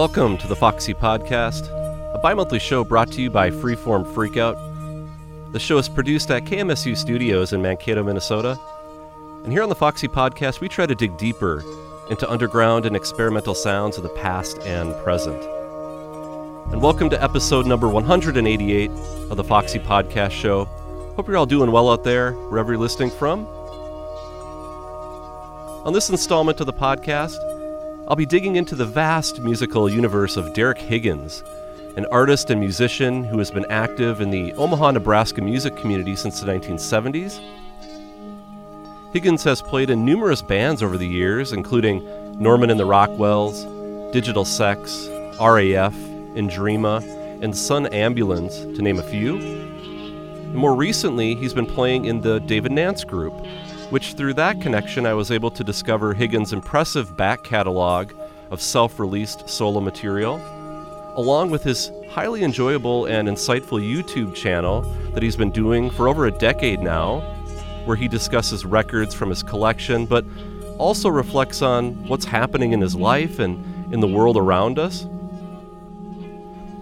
Welcome to the Foxy Podcast, a bi monthly show brought to you by Freeform Freakout. The show is produced at KMSU Studios in Mankato, Minnesota. And here on the Foxy Podcast, we try to dig deeper into underground and experimental sounds of the past and present. And welcome to episode number 188 of the Foxy Podcast Show. Hope you're all doing well out there, wherever you're listening from. On this installment of the podcast, I'll be digging into the vast musical universe of Derek Higgins, an artist and musician who has been active in the Omaha, Nebraska music community since the 1970s. Higgins has played in numerous bands over the years, including Norman and the Rockwells, Digital Sex, RAF, Indreama, and Sun Ambulance, to name a few. And more recently, he's been playing in the David Nance Group, which through that connection I was able to discover Higgins' impressive back catalog of self released solo material, along with his highly enjoyable and insightful YouTube channel that he's been doing for over a decade now, where he discusses records from his collection, but also reflects on what's happening in his life and in the world around us.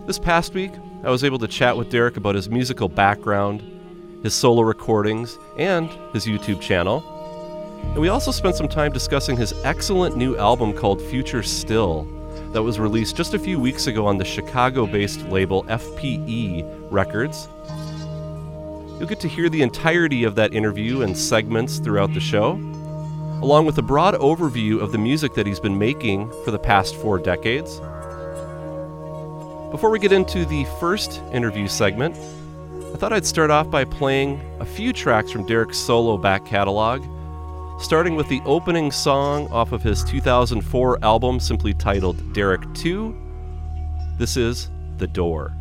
This past week, I was able to chat with Derek about his musical background his solo recordings, and his YouTube channel. And we also spent some time discussing his excellent new album called Future Still, that was released just a few weeks ago on the Chicago based label FPE Records. You'll get to hear the entirety of that interview and segments throughout the show, along with a broad overview of the music that he's been making for the past four decades. Before we get into the first interview segment, I thought I'd start off by playing a few tracks from Derek's solo back catalog, starting with the opening song off of his 2004 album simply titled Derek 2. This is The Door.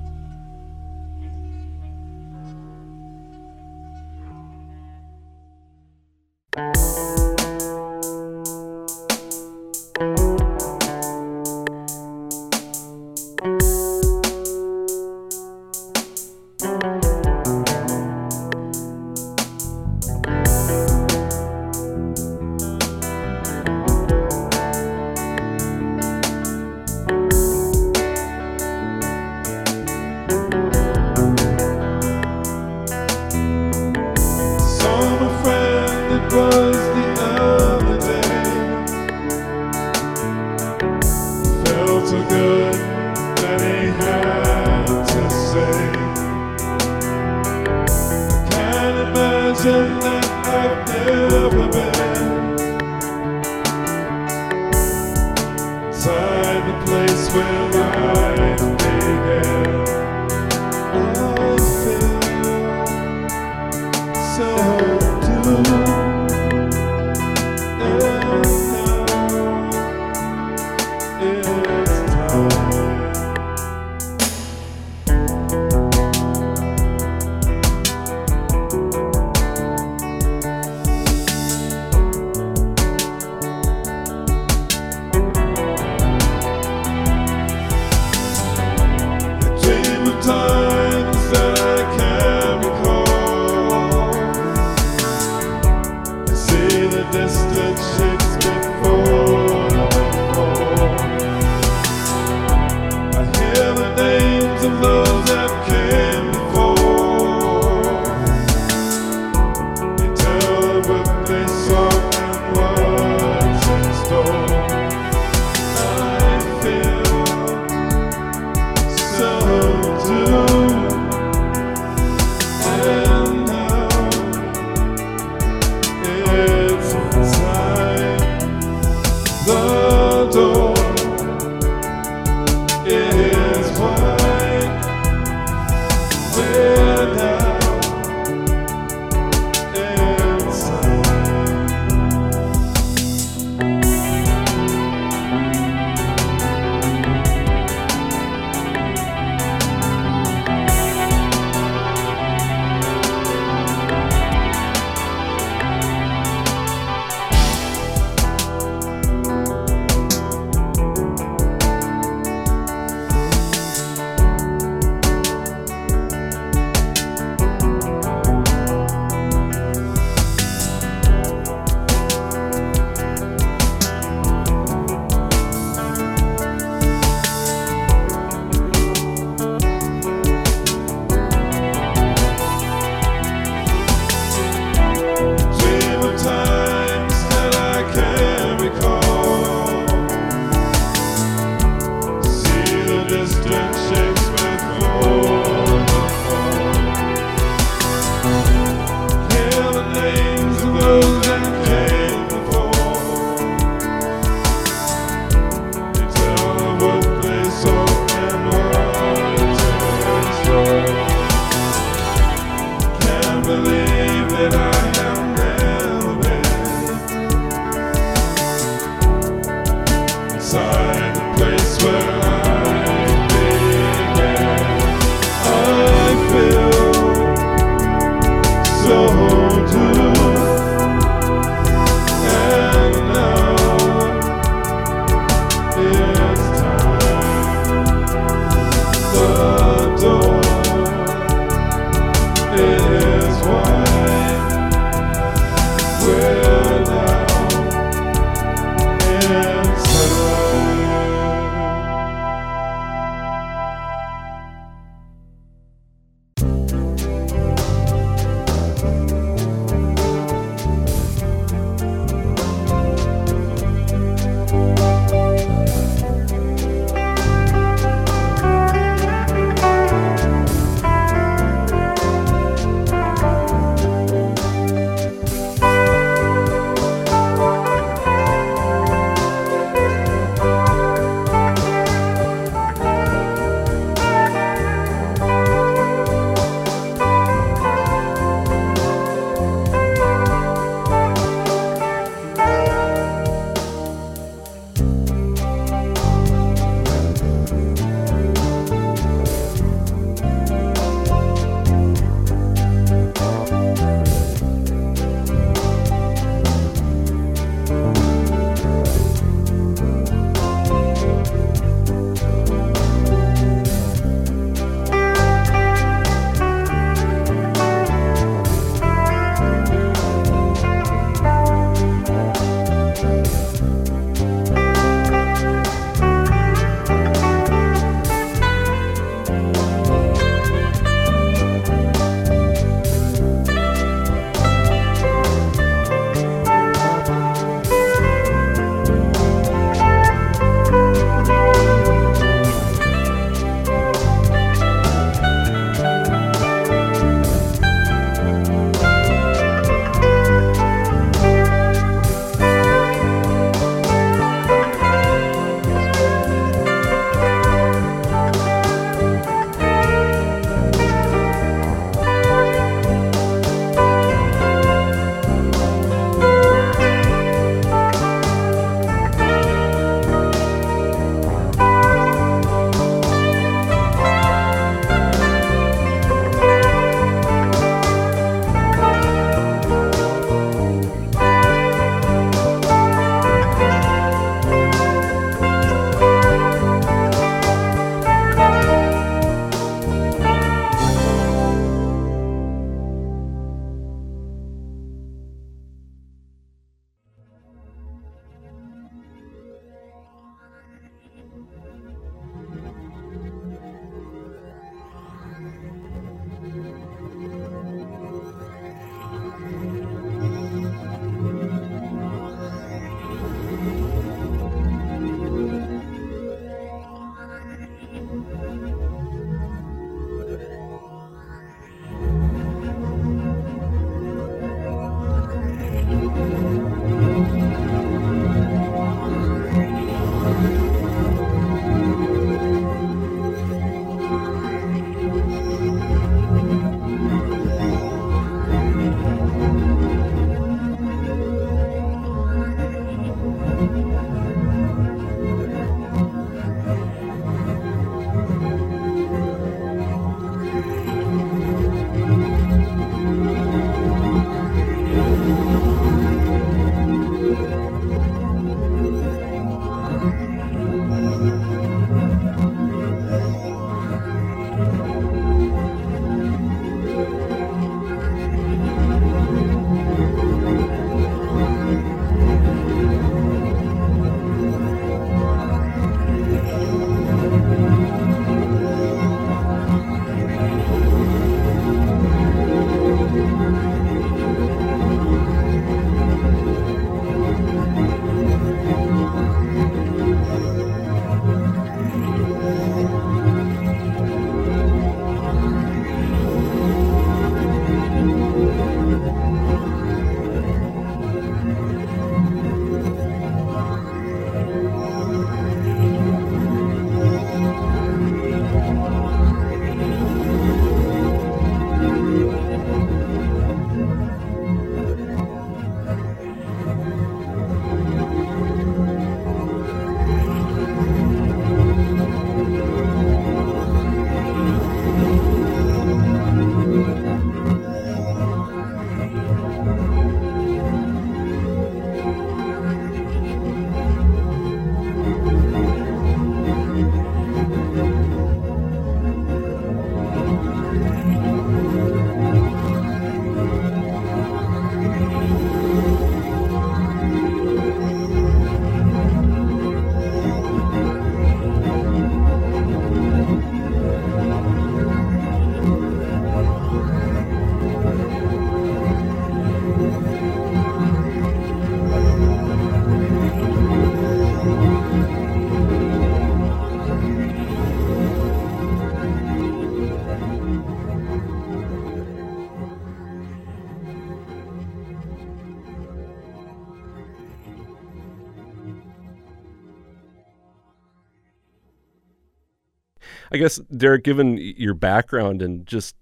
I guess, Derek, given your background and just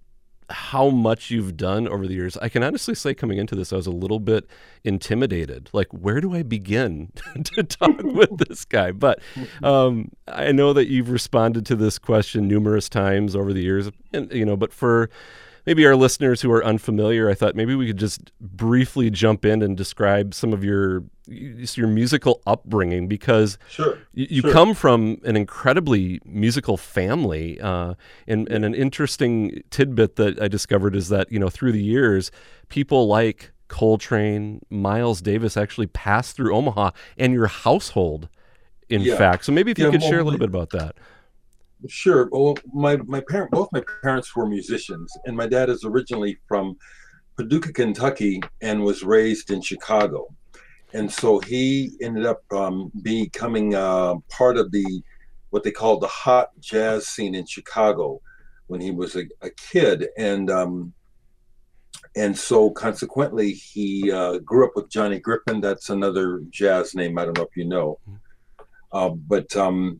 how much you've done over the years, I can honestly say coming into this, I was a little bit intimidated. Like, where do I begin to talk with this guy? But um, I know that you've responded to this question numerous times over the years, and you know, but for maybe our listeners who are unfamiliar, I thought maybe we could just briefly jump in and describe some of your your musical upbringing because sure, you, you sure. come from an incredibly musical family. Uh, and, and an interesting tidbit that I discovered is that you know through the years, people like Coltrane, Miles Davis actually passed through Omaha and your household, in Yeah. fact. So maybe if you Yeah, could share a little bit about that. Sure. Well, my my parent, both my parents were musicians, and my dad is originally from Paducah, Kentucky, and was raised in Chicago, and so he ended up um, becoming uh, part of the what they called the hot jazz scene in Chicago when he was a, a kid, and um, and so consequently he uh, grew up with Johnny Griffin. That's another jazz name. I don't know if you know, uh, but. Um,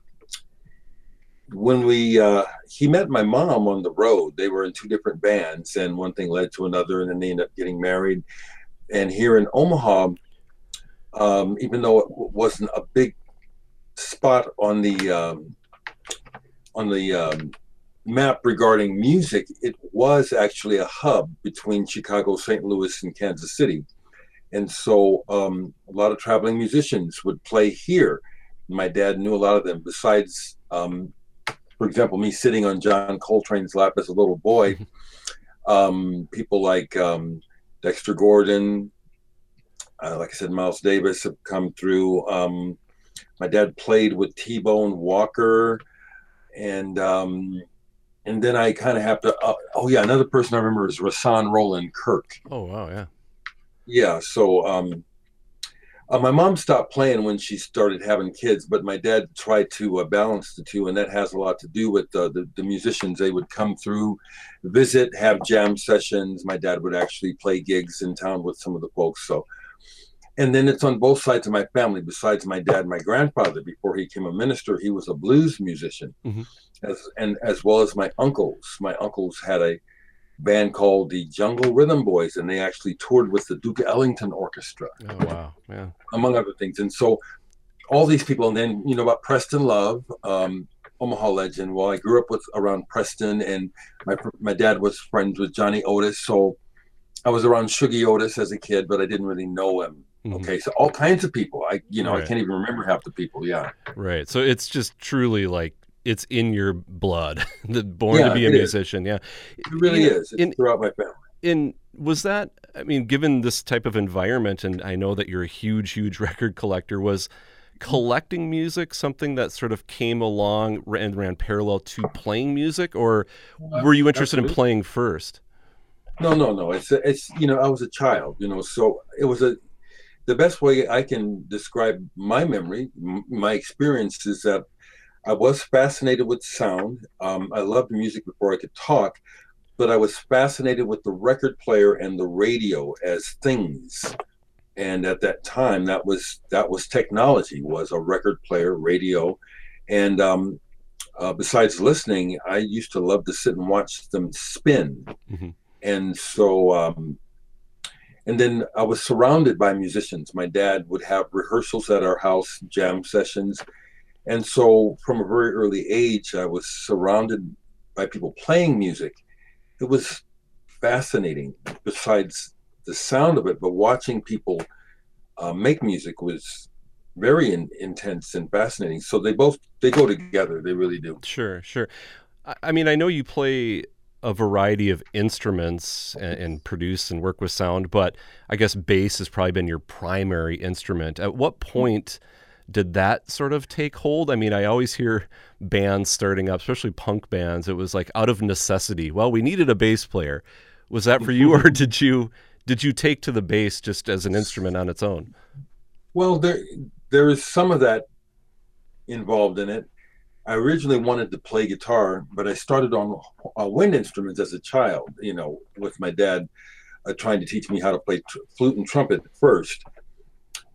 when we uh, he met my mom on the road. They were in two different bands and one thing led to another and then they ended up getting married. And here in omaha um, even though it wasn't a big spot on the um, on the um, map regarding music it was actually a hub between chicago st louis and kansas city. And so um, a lot of traveling musicians would play here. My dad knew a lot of them. Besides um, for example, me sitting on John Coltrane's lap as a little boy, um, people like um, Dexter Gordon, uh, like I said, Miles Davis have come through. Um, my dad played with T Bone Walker, and um, and then I kind of have to. Uh, oh yeah, another person I remember is Rahsaan Roland Kirk. Oh wow, yeah. Yeah, so um, uh, my mom stopped playing when she started having kids, but my dad tried to uh, balance the two, and that has a lot to do with uh, the the musicians. They would come through, visit, have jam sessions. My dad would actually play gigs in town with some of the folks. So, and then it's on both sides of my family. Besides my dad, my grandfather, before he became a minister, he was a blues musician, Mhm. as and as well as my uncles. My uncles had a band called the Jungle Rhythm Boys, and they actually toured with the Duke Ellington Orchestra Oh wow, yeah. among other things. And so all these people, and then you know about Preston Love, um, Omaha legend. Well, I grew up with around Preston, and my my dad was friends with Johnny Otis, so I was around Shuggie Otis as a kid, but I didn't really know him. Mhm. Okay, so all kinds of people. I you know Right. I can't even remember half the people. Yeah, Right. So it's just truly like it's in your blood. the born Yeah, to be a it is. musician. Yeah. it really You know, is. It's in- throughout my family. in was that i mean given this type of environment and i know that you're a huge huge record collector was collecting music something that sort of came along and ran parallel to playing music or uh, were you interested in playing first No, no, no. It's it's you know I was a child, you know, so it was a the best way I can describe my memory, m- my experience is that I was fascinated with sound. Um, I loved music before I could talk, but I was fascinated with the record player and the radio as things. And at that time, that was that was technology was a record player, radio, and um, uh, besides listening, I used to love to sit and watch them spin Mhm. and so um, and then i was surrounded by musicians my dad would have rehearsals at our house jam sessions and so from a very early age i was surrounded by people playing music. It was fascinating besides the sound of it but watching people uh, make music was very in, intense and fascinating. So they both they go together. They really do. Sure sure. I, I mean i know you play a variety of instruments and, and produce and work with sound but i guess bass has probably been your primary instrument. At what point did that sort of take hold? I mean, I always hear bands starting up, especially punk bands. It was like out of necessity. Well, we needed a bass player. Was that for you, or did you did you take to the bass just as an instrument on its own? Well, there there is some of that involved in it. I originally wanted to play guitar, but I started on uh, wind instruments as a child. You know, with my dad uh, trying to teach me how to play tr- flute and trumpet first,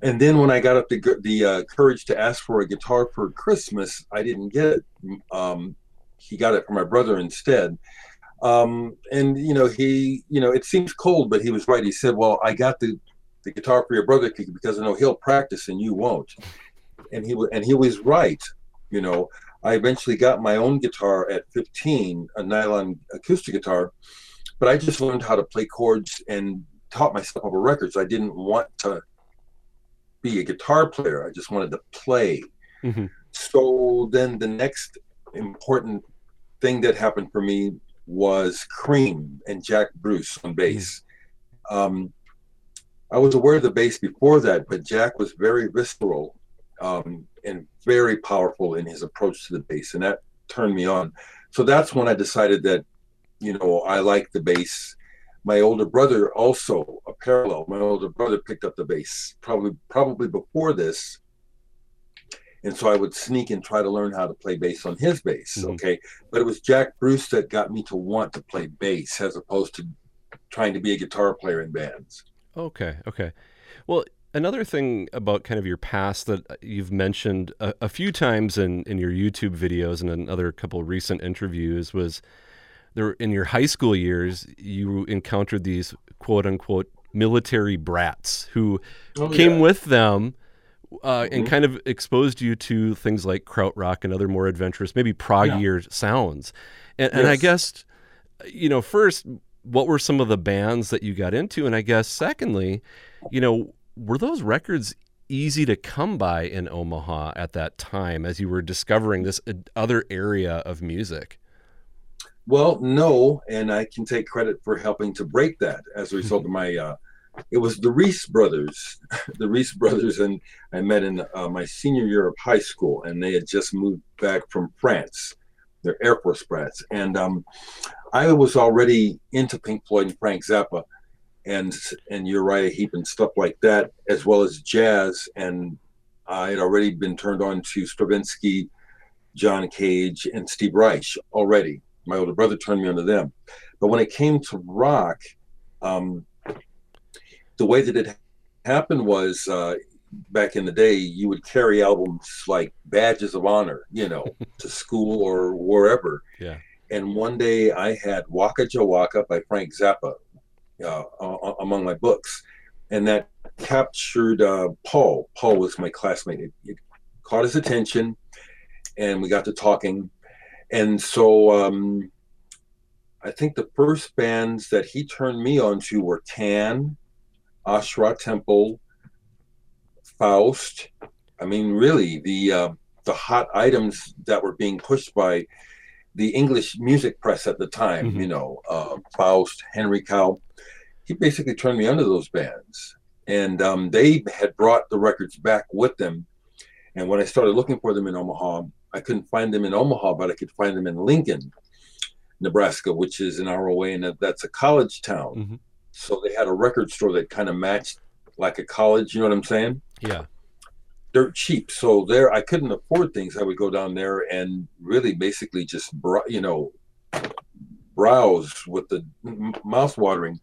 and then when I got up the the uh, courage to ask for a guitar for Christmas, I didn't get it. Um, he got it for my brother instead. Um, and you know, he, you know, it seems cold, but he was right. He said, "Well, I got the the guitar for your brother because I know he'll practice and you won't." And he and he was right. You know, I eventually got my own guitar at 15, a nylon acoustic guitar, but I just learned how to play chords and taught myself over records. I didn't want to be a guitar player. I just wanted to play. Mhm. So then the next important thing that happened for me was Cream and Jack Bruce on bass. Um, I was aware of the bass before that, but Jack was very visceral um, and very powerful in his approach to the bass, and that turned me on. So that's when I decided that, you know, I like the bass. My older brother also a parallel. My older brother picked up the bass probably probably before this, and so I would sneak and try to learn how to play bass on his bass. Mm-hmm. Okay, but it was Jack Bruce that got me to want to play bass as opposed to trying to be a guitar player in bands. Okay, okay. Well, another thing about kind of your past that you've mentioned a, a few times in, in your YouTube videos and another couple recent interviews was there in your high school years you encountered these quote unquote military brats who oh, came yeah. with them uh, mm-hmm. and kind of exposed you to things like krautrock and other more adventurous, maybe proggier yeah. sounds. And, yes. and I guess, you know, first, what were some of the bands that you got into? And I guess, secondly, you know, were those records easy to come by in Omaha at that time as you were discovering this other area of music? Well, no, and I can take credit for helping to break that as a result of my. Uh, it was the Reese brothers, the Reese brothers, and I met in uh, my senior year of high school, and they had just moved back from France. They're Air Force brats, and um, I was already into Pink Floyd and Frank Zappa and and Uriah Heep and stuff like that, as well as jazz. And I had already been turned on to Stravinsky, John Cage, and Steve Reich already. My older brother turned me on to them. But when it came to rock, um, the way that it happened was uh, back in the day, you would carry albums like badges of honor, you know, to school or wherever. Yeah. And one day I had Waka Jawaka by Frank Zappa uh, among my books, and that captured uh, Paul. Paul was my classmate. It, it, caught his attention, and we got to talking. And so um, I think the first bands that he turned me on to were Can, Ash Ra Tempel, Faust. I mean, really, the uh, the hot items that were being pushed by the English music press at the time, mm-hmm. you know, uh, Faust, Henry Cow, he basically turned me onto those bands. And um, they had brought the records back with them. And when I started looking for them in Omaha, I couldn't find them in Omaha, but I could find them in Lincoln, Nebraska, which is an hour away, and that's a college town. Mm-hmm. So they had a record store that kind of matched like a college. You know what I'm saying? Yeah dirt cheap. So there, I couldn't afford things. I would go down there and really basically just, you know, browse with the mouth watering.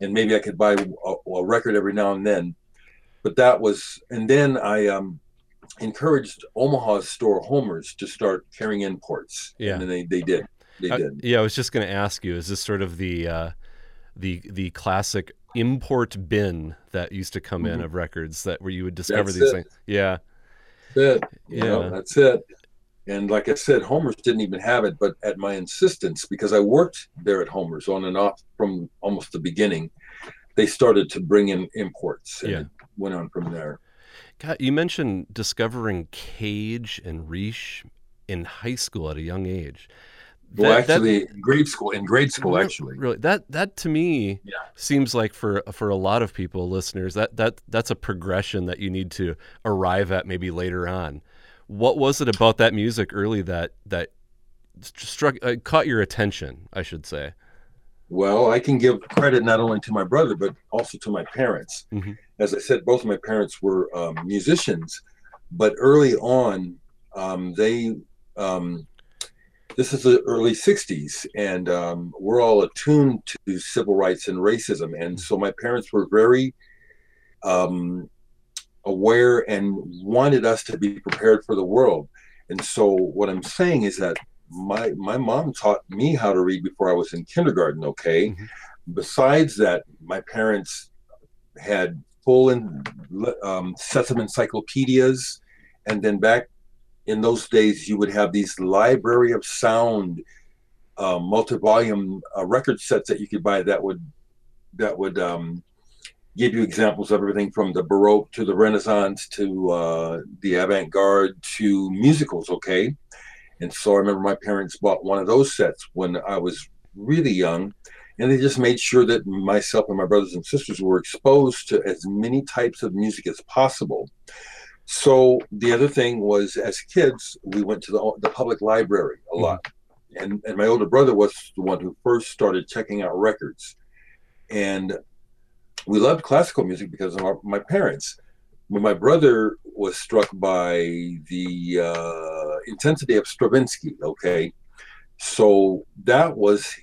And maybe I could buy a, a, record every now and then. But that was, and then I um, encouraged Omaha's store Homer's to start carrying imports. Yeah. And they, they did. They did. yeah, I was just going to ask you, is this sort of the, uh, the, the classic import bin that used to come mm-hmm. in of records that where you would discover that's these it. things. Yeah. That's it. You yeah. Know, that's it. And like I said, Homer's didn't even have it, but at my insistence, because I worked there at Homer's on and off from almost the beginning, they started to bring in imports and yeah. it went on from there. God, you mentioned discovering Cage and Reich in high school at a young age. Well, that, actually, that, grade school. In grade school, actually, really, that that to me yeah. seems like for for a lot of people, listeners, that that that's a progression that you need to arrive at maybe later on. What was it about that music early that that struck uh, caught your attention? I should say. Well, I can give credit not only to my brother but also to my parents. Mm-hmm. As I said, both of my parents were um, musicians, but early on, um, they um, this is the early 60s and um, we're all attuned to civil rights and racism and so my parents were very um, aware and wanted us to be prepared for the world and so what i'm saying is that my my mom taught me how to read before i was in kindergarten okay mm-hmm. besides that my parents had full in, um, sets of encyclopedias and then back in those days you would have these library of sound uh, multi-volume uh, record sets that you could buy that would that would um, give you examples of everything from the baroque to the renaissance to uh, the avant-garde to musicals okay? And so i remember my parents bought one of those sets when i was really young and they just made sure that myself and my brothers and sisters were exposed to as many types of music as possible. So the other thing was, as kids, we went to the, the public library a lot, mm-hmm. and and my older brother was the one who first started checking out records, and we loved classical music because of our, my parents. When my brother was struck by the uh, intensity of Stravinsky, okay, so that was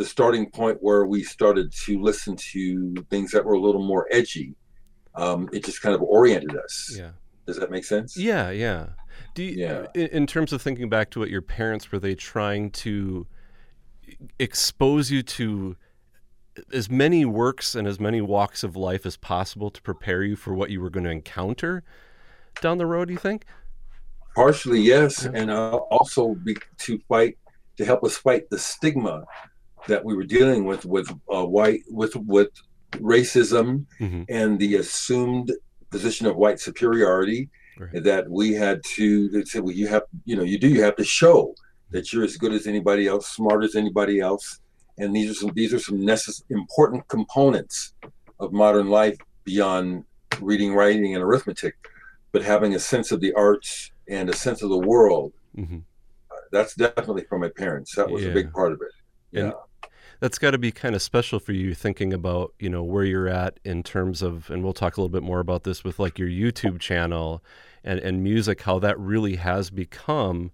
the starting point where we started to listen to things that were a little more edgy. Um, it just kind of oriented us. Yeah. Does that make sense? Yeah, yeah. Do you, yeah. In, terms of thinking back to what your parents were they trying to expose you to as many works and as many walks of life as possible to prepare you for what you were going to encounter down the road? You think? Partially, yes, yeah. and uh, also be, to fight to help us fight the stigma that we were dealing with with uh, white with with racism mm-hmm. and the assumed position of white superiority right. that we had to that said well you have you know you do you have to show that you're as good as anybody else smart as anybody else and these are some these are some necess- important components of modern life beyond reading writing and arithmetic but having a sense of the arts and a sense of the world mm-hmm. uh, that's definitely from my parents that was yeah. a big part of it yeah and that's got to be kind of special for you thinking about you know where you're at in terms of and we'll talk a little bit more about this with like your youtube channel and and music how that really has become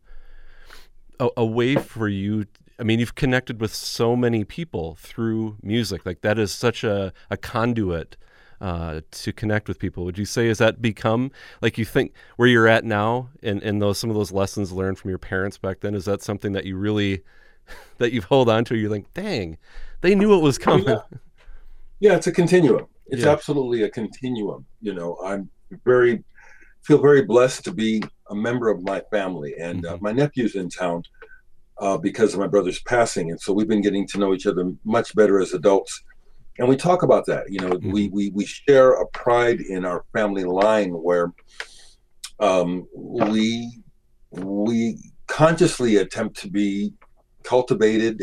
a, a way for you I mean, you've connected with so many people through music. Like that is such a, a conduit uh, to connect with people. Would you say has that become like you think where you're at now, and and those some of those lessons learned from your parents back then? Is that something that you really that you've held on to. You're like, dang, they knew it was coming. Yeah, yeah it's a continuum. It's yeah. absolutely a continuum. You know, I'm very feel very blessed to be a member of my family, and uh, mm-hmm. uh, my nephew's in town uh, because of my brother's passing, and so we've been getting to know each other much better as adults. And we talk about that. You know, mm-hmm. we, we we share a pride in our family line where um, we we consciously attempt to be cultivated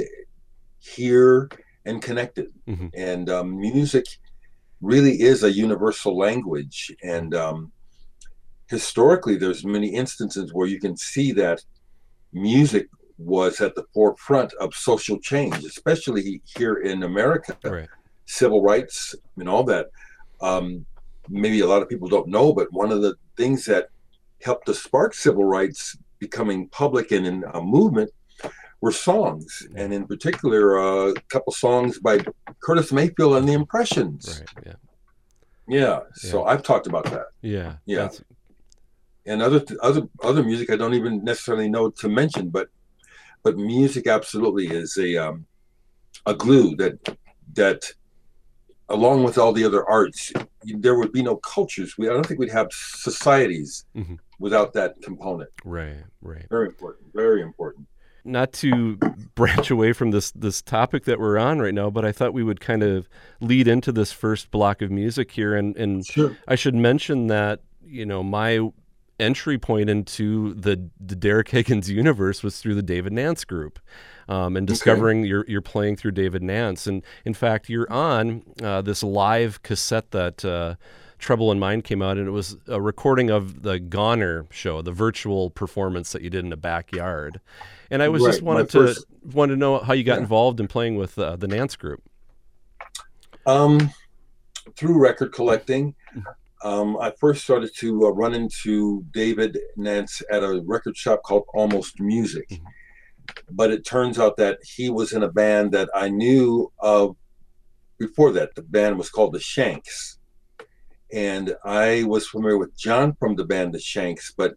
here and connected. Mm-hmm. And um, music really is a universal language. And um, historically, there's many instances where you can see that music was at the forefront of social change, especially here in America. Right. Civil rights and all that. Um, maybe a lot of people don't know, but one of the things that helped to spark civil rights becoming public and in a movement were songs, and in particular, uh, a couple songs by Curtis Mayfield and the Impressions. Right. Yeah. Yeah. So yeah. I've talked about that. Yeah. Yeah. That's... And other other other music I don't even necessarily know to mention, but but music absolutely is a um, a glue that that along with all the other arts, there would be no cultures. We I don't think we'd have societies mm-hmm. without that component. Right. Right. Very important. Very important not to branch away from this this topic that we're on right now, but I thought we would kind of lead into this first block of music here, and and sure. I should mention that you know my entry point into the the Derek Higgins universe was through the David Nance group. Um, and discovering okay. you're, you're playing through David Nance. And in fact, you're on uh, this live cassette that uh, Trouble in Mind came out, and it was a recording of the Goner show, the virtual performance that you did in the backyard. And I was right. just wanted to first, wanted to know how you got yeah. involved in playing with uh, the Nance group. Um, through record collecting, um, I first started to uh, run into David Nance at a record shop called Almost Music. Mm-hmm. But it turns out that he was in a band that I knew of before that. The band was called the Shanks. And I was familiar with John from the band The Shanks, but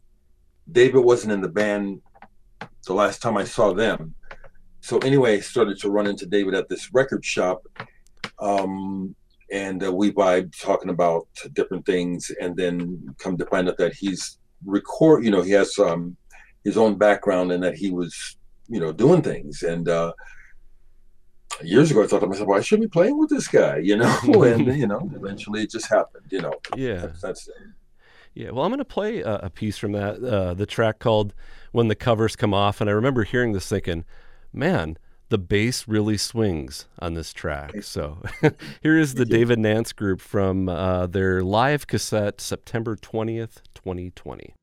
David wasn't in the band the last time I saw them. So anyway, I started to run into David at this record shop, um, and uh, we vibe talking about different things, and then come to find out that he's record. You know, he has um, his own background and that he was, you know, doing things. And uh, years ago, I thought to myself, well, I should be playing with this guy, you know. and you know, eventually it just happened. You know. Yeah. That's, that's yeah, well, I'm going to play a, a, piece from that, uh, the track called "When the Covers Come Off," and I remember hearing this thinking, "Man, the bass really swings on this track. So here is the David Nance Group from uh, their live cassette, September 20th, 2020.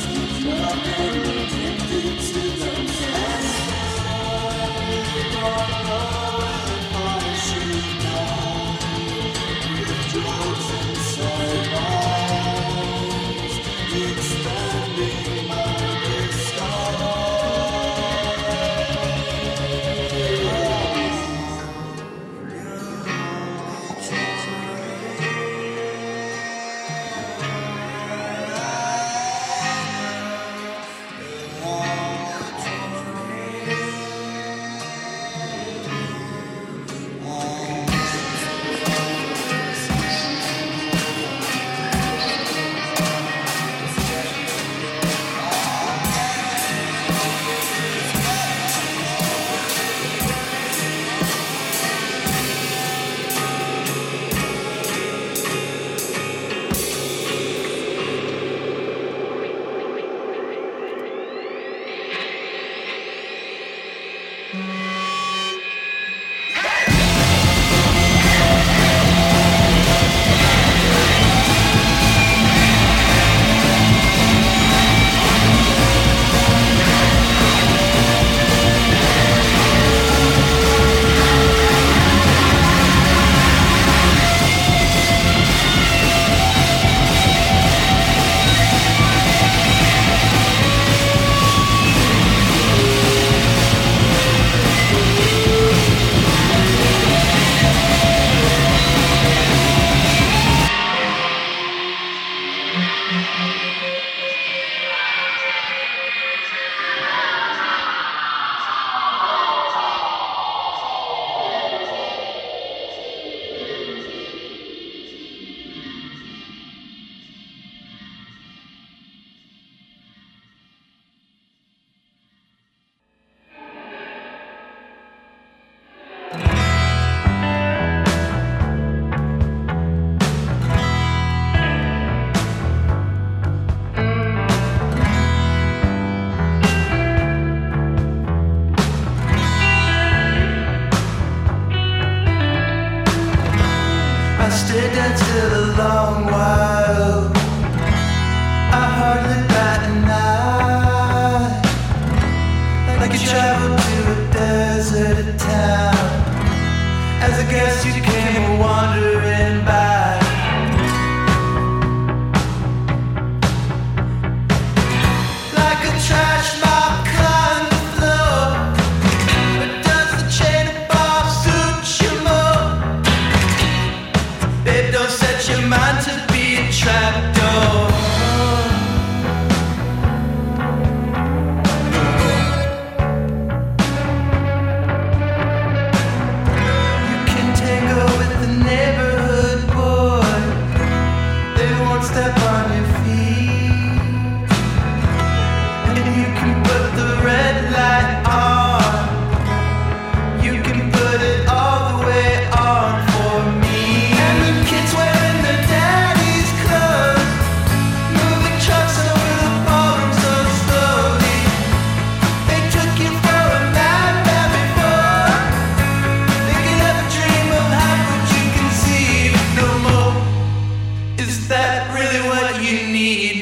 Tangle need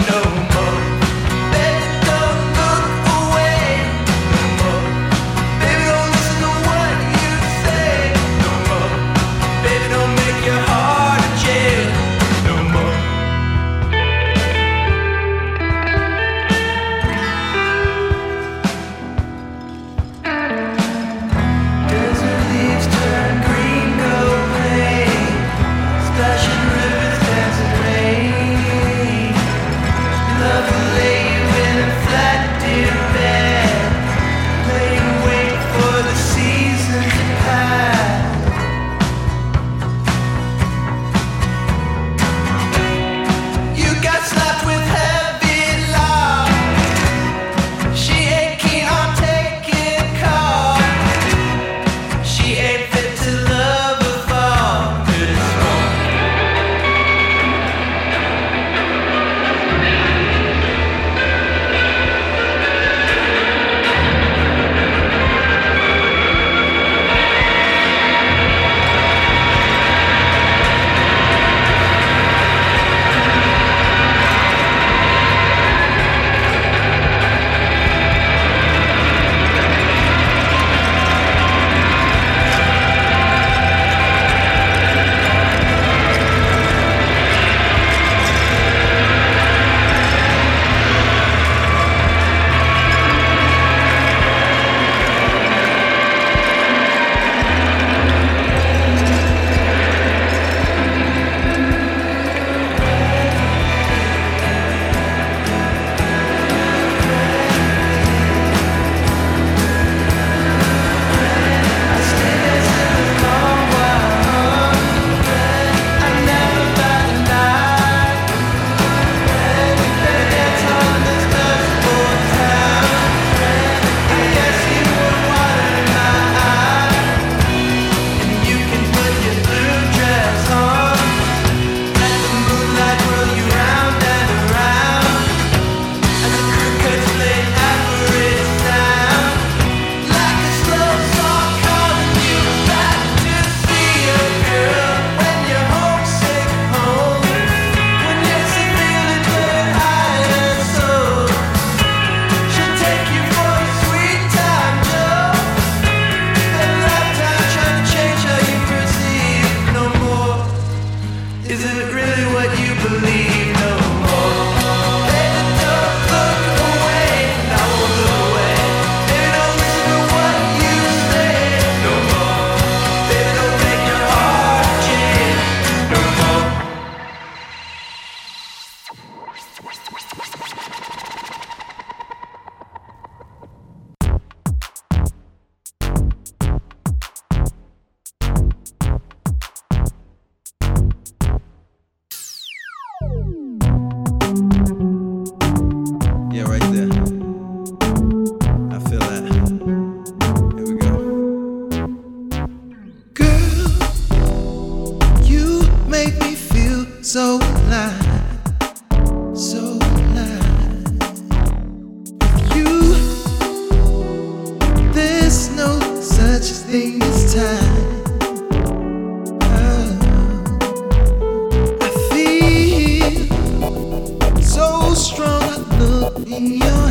Oh,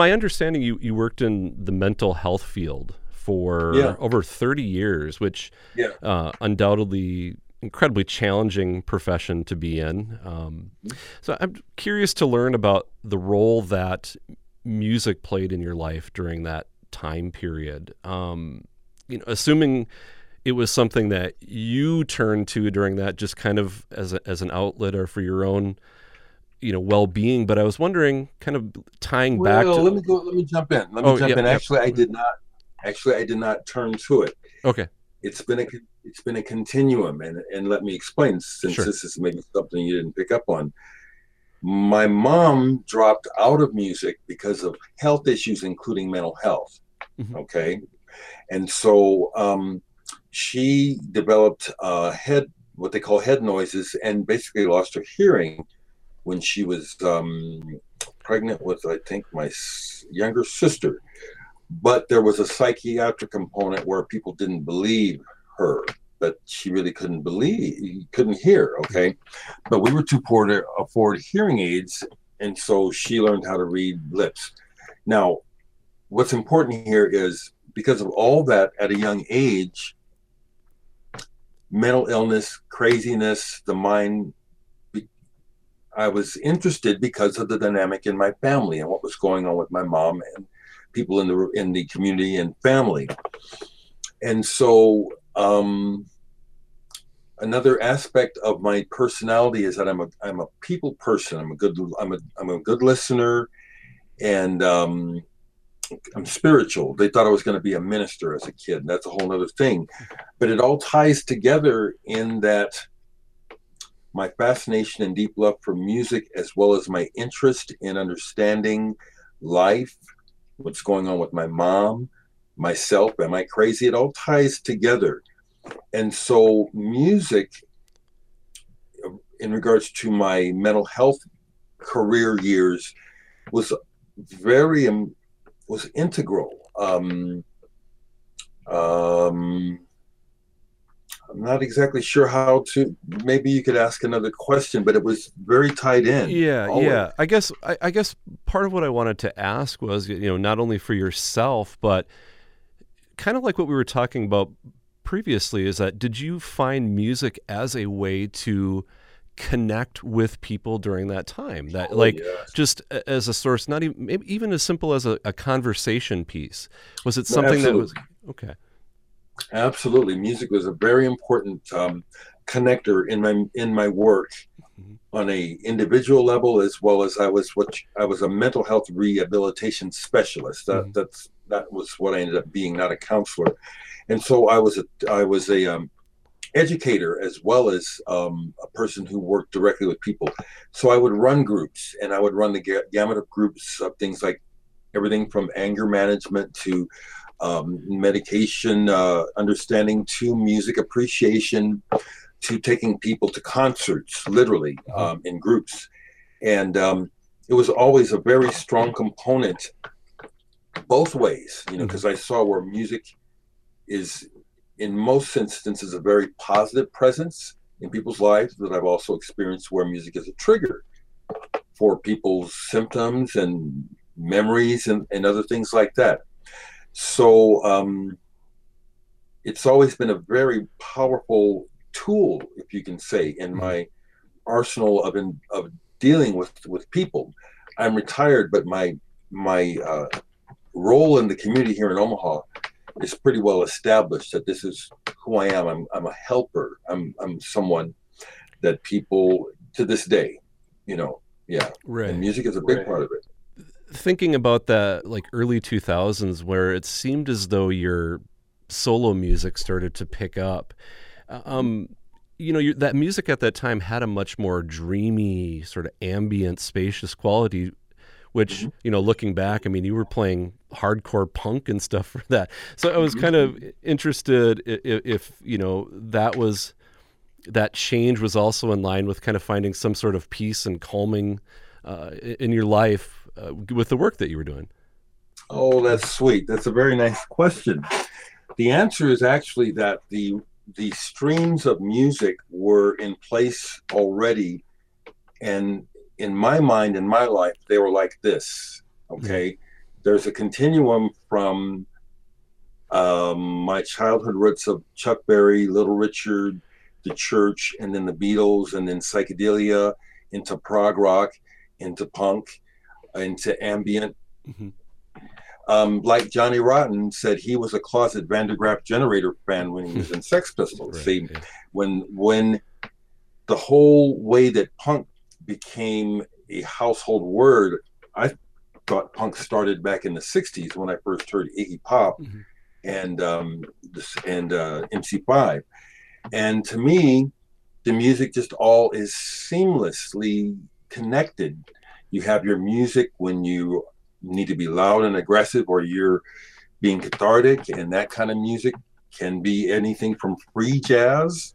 my understanding, you, you worked in the mental health field for Yeah. over 30 years, which Yeah. uh, undoubtedly incredibly challenging profession to be in. Um, so I'm curious to learn about the role that music played in your life during that time period. Um, you know, assuming it was something that you turned to during that, just kind of as a, as an outlet or for your own, you know, well being. But I was wondering, kind of tying back Well, to. let me go. Let me jump in. Let me Oh, jump in. Actually, I did not. Actually, I did not turn to it. okay. It's been a it's been a continuum, and and let me explain since Sure. this is maybe something you didn't pick up on. My mom dropped out of music because of health issues, including mental health. Mhm. Okay, and so um, she developed uh, head what they call head noises, and basically lost her hearing when she was um, pregnant with, I think, my younger sister. But there was a psychiatric component where people didn't believe her, that she really couldn't believe, couldn't hear. Okay. But we were too poor to afford hearing aids. And so she learned how to read lips. Now, what's important here is because of all that at a young age, mental illness, craziness, the mind. I was interested because of the dynamic in my family and what was going on with my mom and people in the in the community and family. And so um, another aspect of my personality is that I'm a I'm a people person. I'm a good I'm a I'm a good listener, and um, I'm spiritual. They thought I was going to be a minister as a kid. That's a whole other thing, but it all ties together in that my fascination and deep love for music, as well as my interest in understanding life, what's going on with my mom, myself. Am I crazy? It all ties together and so music in regards to my mental health career years was very um, was integral um, um, I'm not exactly sure how to. Maybe you could ask another question, but it was very tied in. Yeah, always. yeah. I guess I, I, guess part of what I wanted to ask was, you know, not only for yourself, but kind of like what we were talking about previously is that did you find music as a way to connect with people during that time that oh, like yes. just as a source not even even as simple as a, a conversation piece was it something no, that was okay absolutely music was a very important um, connector in my in my work mm-hmm. on a individual level as well as I was what I was a mental health rehabilitation specialist that mm-hmm. that's that was what I ended up being not a counselor and so I was a I was a um, educator as well as um, a person who worked directly with people. So I would run groups, and I would run the gamut of groups of things like everything from anger management to um, medication uh, understanding to music appreciation to taking people to concerts, literally mm-hmm. um, in groups, and um, it was always a very strong component both ways, you know, because mm-hmm. I saw where music is in most instances a very positive presence in people's lives that I've also experienced where music is a trigger for people's symptoms and memories and, and other things like that. So um, it's always been a very powerful tool, if you can say, in mm-hmm. my arsenal of in, of dealing with with people. I'm retired, but my my uh, role in the community here in Omaha is pretty well established that this is who I am. I'm, I'm a helper. I'm, I'm someone that people to this day, you know, yeah. Right. And music is a big right. part of it. Thinking about that, like early 2000s, where it seemed as though your solo music started to pick up. Uh, um, you know, that music at that time had a much more dreamy, sort of ambient, spacious quality which mm-hmm. you know looking back i mean you were playing hardcore punk and stuff for that so i was kind of mm-hmm. interested if, if, you know that was that change was also in line with kind of finding some sort of peace and calming uh, in your life uh, with the work that you were doing oh that's sweet that's a very nice question the answer is actually that the the streams of music were in place already and in my mind, in my life, they were like this. Okay. Mm-hmm. There's a continuum from um, my childhood roots of Chuck Berry, Little Richard, the church, and then the Beatles, and then psychedelia, into prog rock, into punk, into ambient. Mm-hmm. Um, like Johnny Rotten said, he was a closet Van der Graaf Generator fan when he was in Sex Pistols. Right, See, yeah. when when the whole way that punk became a household word. I thought punk started back in the '60s when I first heard Iggy Pop mm-hmm. and um, and uh, MC5, and to me, the music just all is seamlessly connected. You have your music when you need to be loud and aggressive, or you're being cathartic, and that kind of music can be anything from free jazz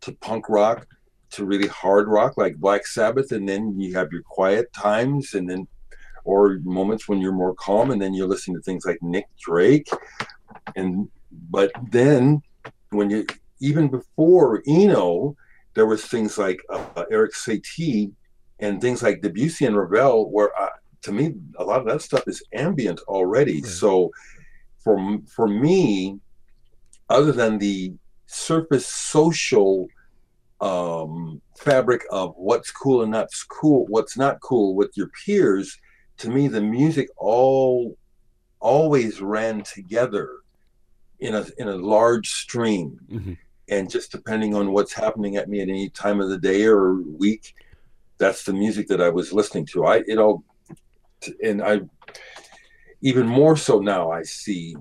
to punk rock to really hard rock like Black Sabbath, and then you have your quiet times, and then or moments when you're more calm, and then you're listening to things like Nick Drake, and but then when you even before Eno, there was things like uh, Erik Satie and things like Debussy and Ravel, where uh, to me a lot of that stuff is ambient already. Right. So for for me, other than the surface social um, fabric of what's cool and not cool, what's not cool with your peers, to me, the music all always ran together in a in a large stream. Mhm. And just depending on what's happening at me at any time of the day or week, that's the music that I was listening to. I it all, and I even more so now I see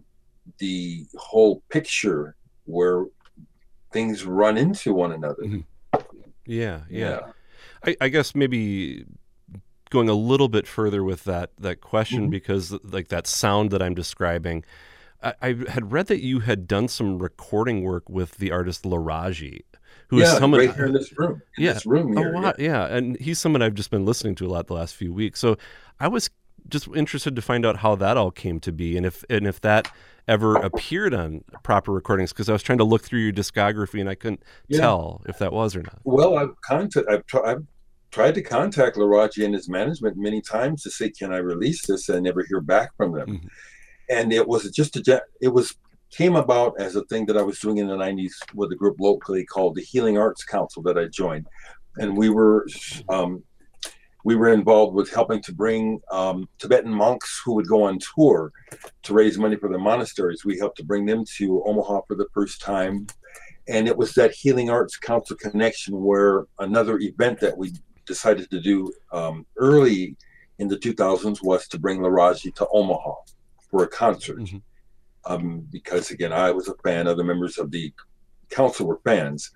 the whole picture where things run into one another. Mhm. Yeah, yeah. I, I guess maybe going a little bit further with that that question Mhm. because like that sound that I'm describing, I, I had read that you had done some recording work with the artist Laraji, who is yeah, someone. right here in this room. In Yeah. this room Oh, here. wow. Yeah. And he's someone I've just been listening to a lot the last few weeks. So I was just interested to find out how that all came to be and if and if that ever appeared on proper recordings because I was trying to look through your discography and I couldn't Yeah. tell if that was or not. Well, I've contact, I've, tr- I've tried to contact Laraji and his management many times to say, "Can I release this?" and never hear back from them. Mhm. And it was just a, it was came about as a thing that I was doing in the '90s with a group locally called the Healing Arts Council that I joined, and we were um, we were involved with helping to bring um, Tibetan monks who would go on tour to raise money for their monasteries. We helped to bring them to Omaha for the first time. And it was that Healing Arts Council connection where another event that we decided to do um, early in the 2000s was to bring Laraji to Omaha for a concert. Mhm. Um, because again, I was a fan, other members of the council were fans.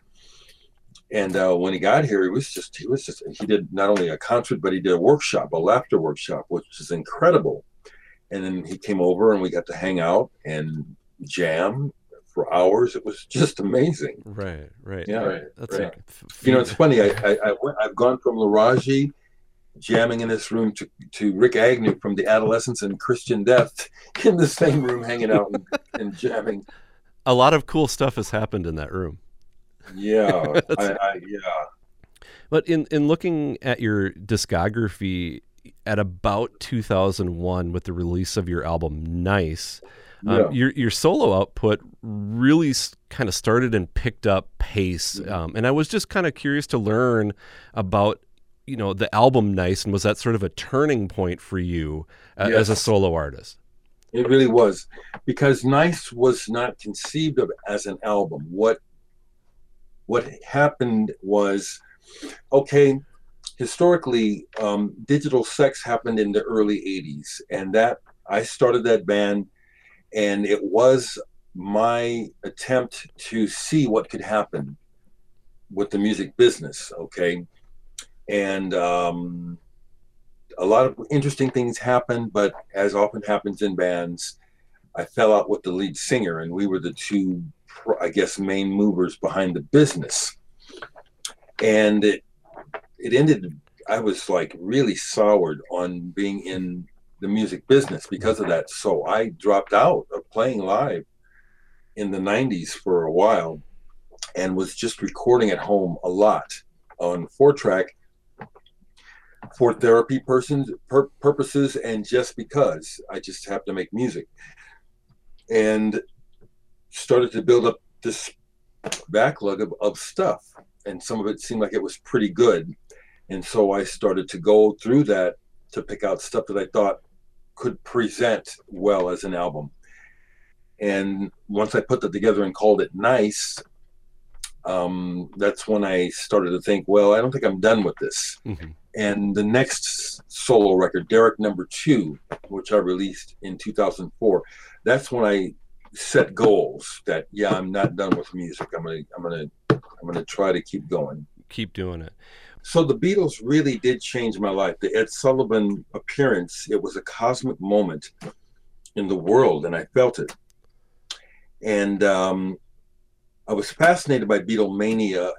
And uh, when he got here, he was just, he was just, he did not only a concert, but he did a workshop, a laughter workshop, which is incredible. And then he came over and we got to hang out and jam for hours. It was just amazing. Right, right. Yeah, right, That's right. like You know, it's funny. I, I, I went, I've gone from Laraji jamming in this room to, to Rick Agnew from the Adolescents and Christian Death in the same room, hanging out and, and jamming. a lot of cool stuff has happened in that room. Yeah, I, I, yeah. But in in looking at your discography at about 2001 with the release of your album Nice, um, Yeah. your your solo output really kind of started and picked up pace. Mm-hmm. Um, and I was just kind of curious to learn about you know the album Nice and was that sort of a turning point for you uh, as a solo artist? It really was because Nice was not conceived of as an album. What what happened was okay. Historically, um, digital sex happened in the early '80s, and that I started that band, and it was my attempt to see what could happen with the music business. Okay, and um, a lot of interesting things happened, but as often happens in bands, I fell out with the lead singer, and we were the two, I guess, main movers behind the business. And it it ended. I was like really soured on being in the music business because of that. So I dropped out of playing live in the '90s for a while, and was just recording at home a lot on four track for therapy persons pur- purposes and just because. I just have to make music. And started to build up this backlog of, of stuff. And some of it seemed like it was pretty good. And so I started to go through that to pick out stuff that I thought could present well as an album. And once I put that together and called it nice um, that's when I started to think well I don't think I'm done with this. Mhm. And the next solo record, Derek Number Two, which I released in 2004, that's when I set goals that yeah, I'm not done with music. I'm gonna, I'm gonna, I'm gonna try to keep going. Keep doing it. So the Beatles really did change my life. The Ed Sullivan appearance, it was a cosmic moment in the world, and I felt it. And um, I was fascinated by Beatlemania,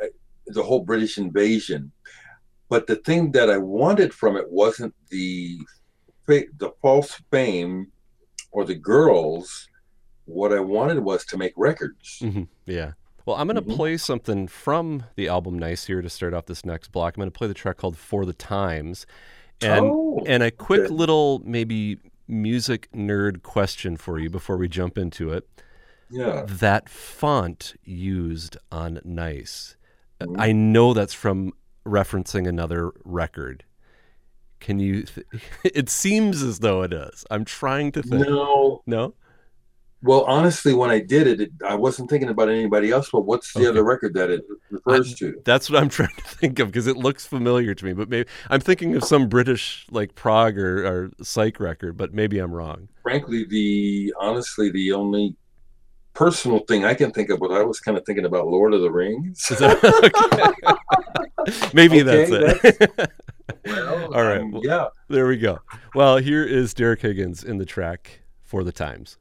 the whole British invasion. But the thing that I wanted from it wasn't the fa- the false fame or the girls. What I wanted was to make records. hmm Yeah. Well, I'm going to Mhm. play something from the album Nice here to start off this next block. I'm going to play the track called For the Times. And Oh, and a quick okay. little maybe music nerd question for you before we jump into it. Yeah. that font used on Nice. Mhm. I know that's from referencing another record. Can you? Th- it seems as though it is. I'm trying to think. No. No? Well, honestly, when I did it, it, I wasn't thinking about anybody else. But what's the Okay. other record that it refers to? That's what I'm trying to think of because it looks familiar to me. But maybe I'm thinking of some British like prog or, or Psych record, but maybe I'm wrong. Frankly, the honestly, the only personal thing I can think of but I was kind of thinking about Lord of the Rings. That- okay. maybe that's it. Well, All right. um, Well- yeah. There we go. Well, here is Derek Higgins in the track for the Times.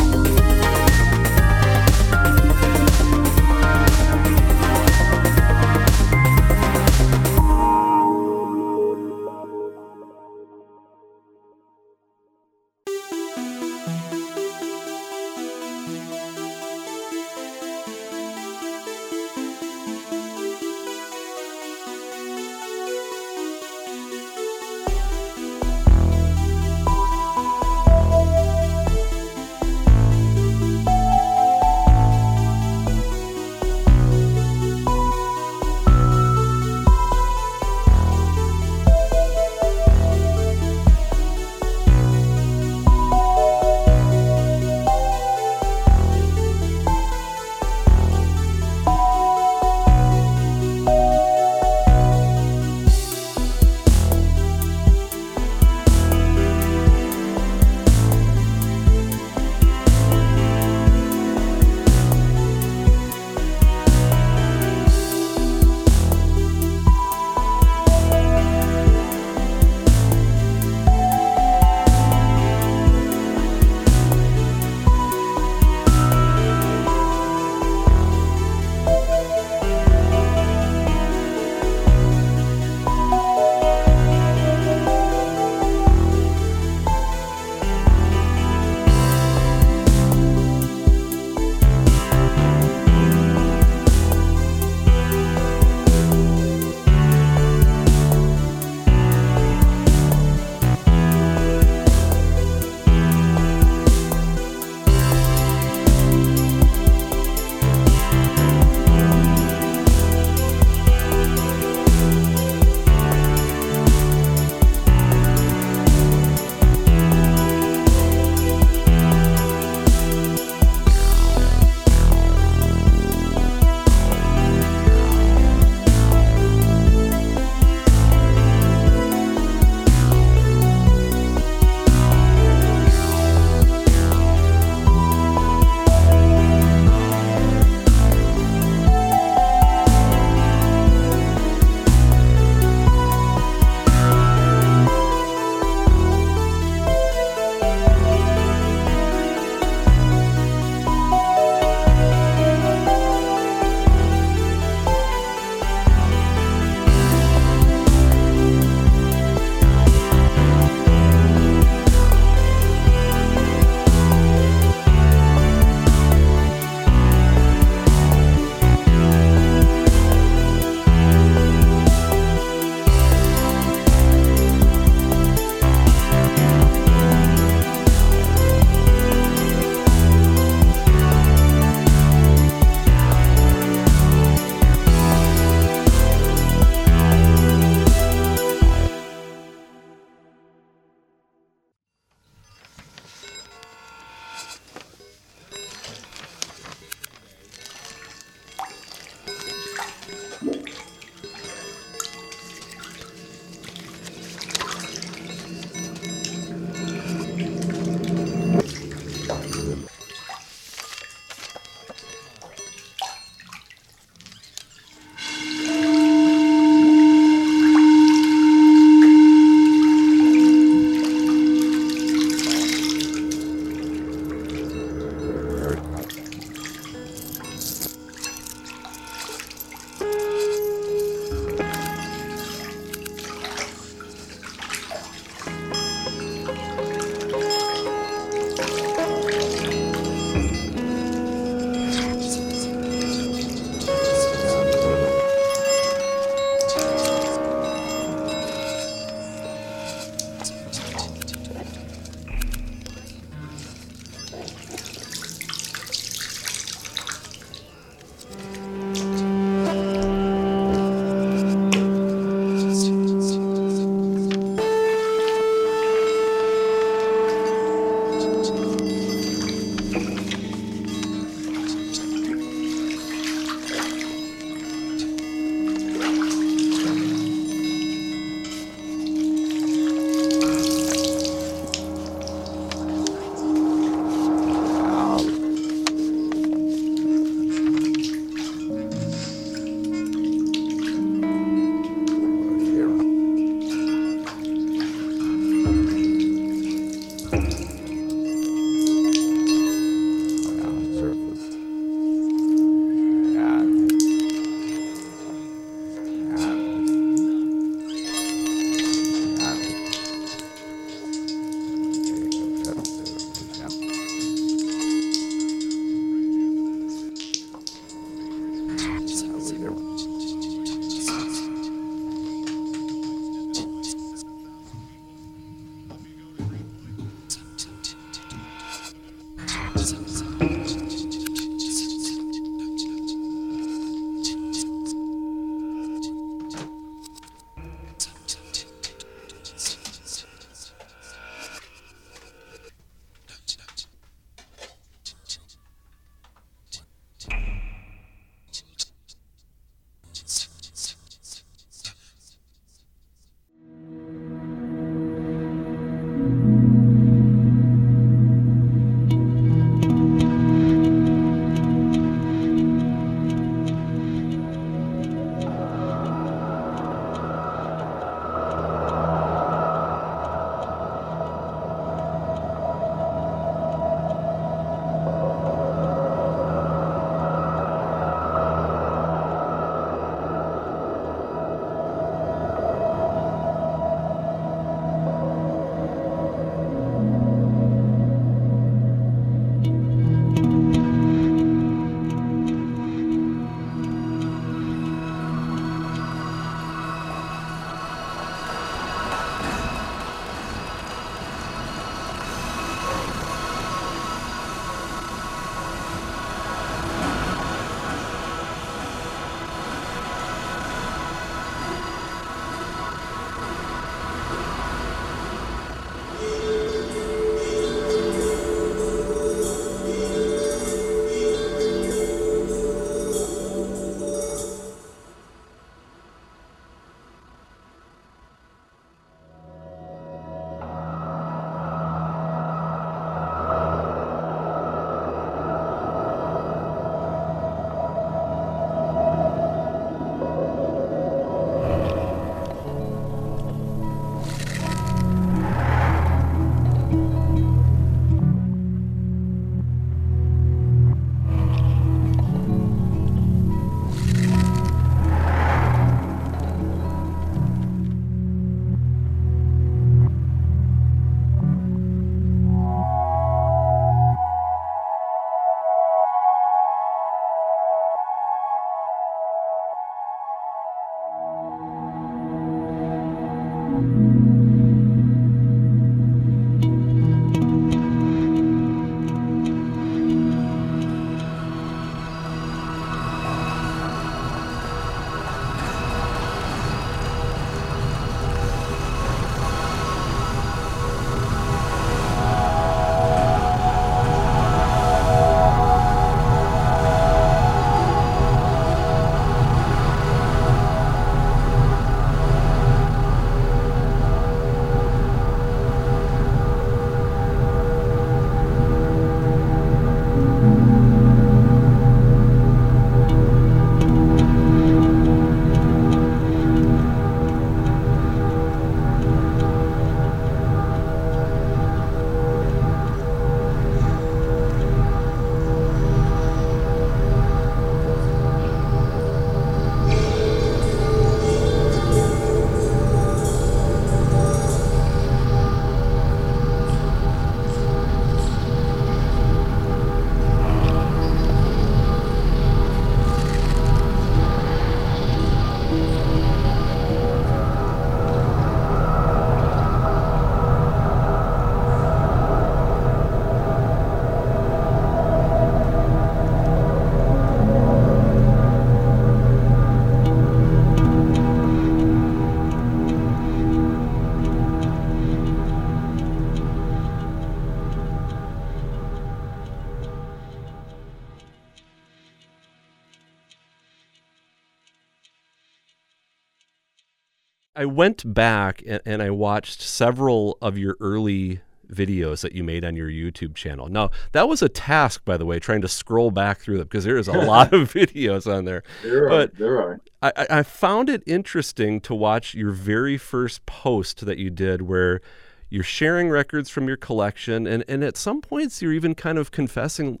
I went back and, and I watched several of your early videos that you made on your YouTube channel. Now, that was a task, by the way, trying to scroll back through them because there is a lot of videos on there. There are. But- there are. I, I I found it interesting to watch your very first post that you did where you're sharing records from your collection and, and at some points you're even kind of confessing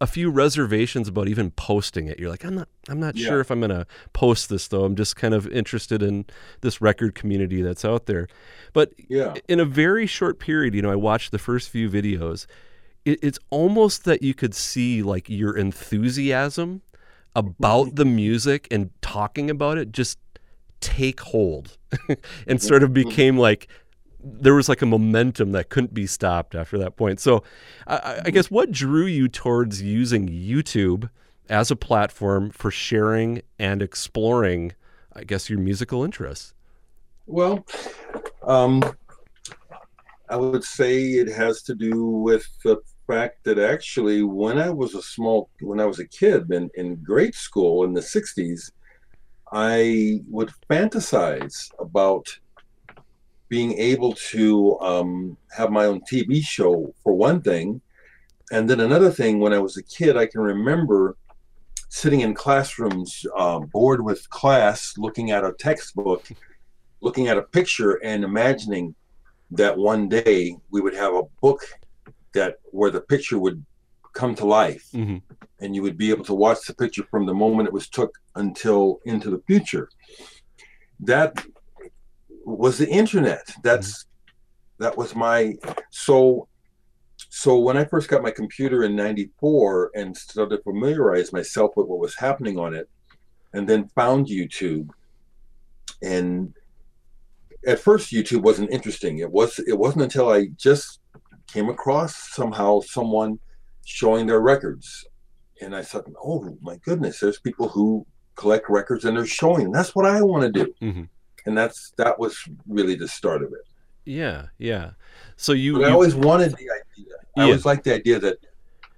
a few reservations about even posting it. You're like, I'm not I'm not Yeah. sure if I'm gonna post this though. I'm just kind of interested in this record community that's out there. But Yeah. in a very short period, you know, I watched the first few videos. It, it's almost that you could see like your enthusiasm about the music and talking about it just take hold and sort of mm-hmm. became like there was like a momentum that couldn't be stopped after that point. So, I- I, guess what drew you towards using YouTube as a platform for sharing and exploring, I guess, your musical interests? Well, um, I would say it has to do with the fact that actually, when I was a small, when I was a kid in, in grade school in the 60s, I would fantasize about being able to um, have my own TV show, for one thing. And then another thing, when I was a kid, I can remember sitting in classrooms, uh, bored with class, looking at a textbook looking at a picture and imagining that one day we would have a book that where the picture would come to life Mm-hmm. and you would be able to watch the picture from the moment it was took until into the future that was the internet. That's that was my so so when i first got my computer in 94 and started to familiarize myself with what was happening on it and then found youtube and at first youtube wasn't interesting. It was it wasn't until i just came across somehow someone showing their records and i thought oh my goodness there's people who collect records and they're showing. That's what i want to do. Mhm. And that's that was really the start of it Yeah, yeah. So you, but i always wanted the idea i Yeah. always liked the idea that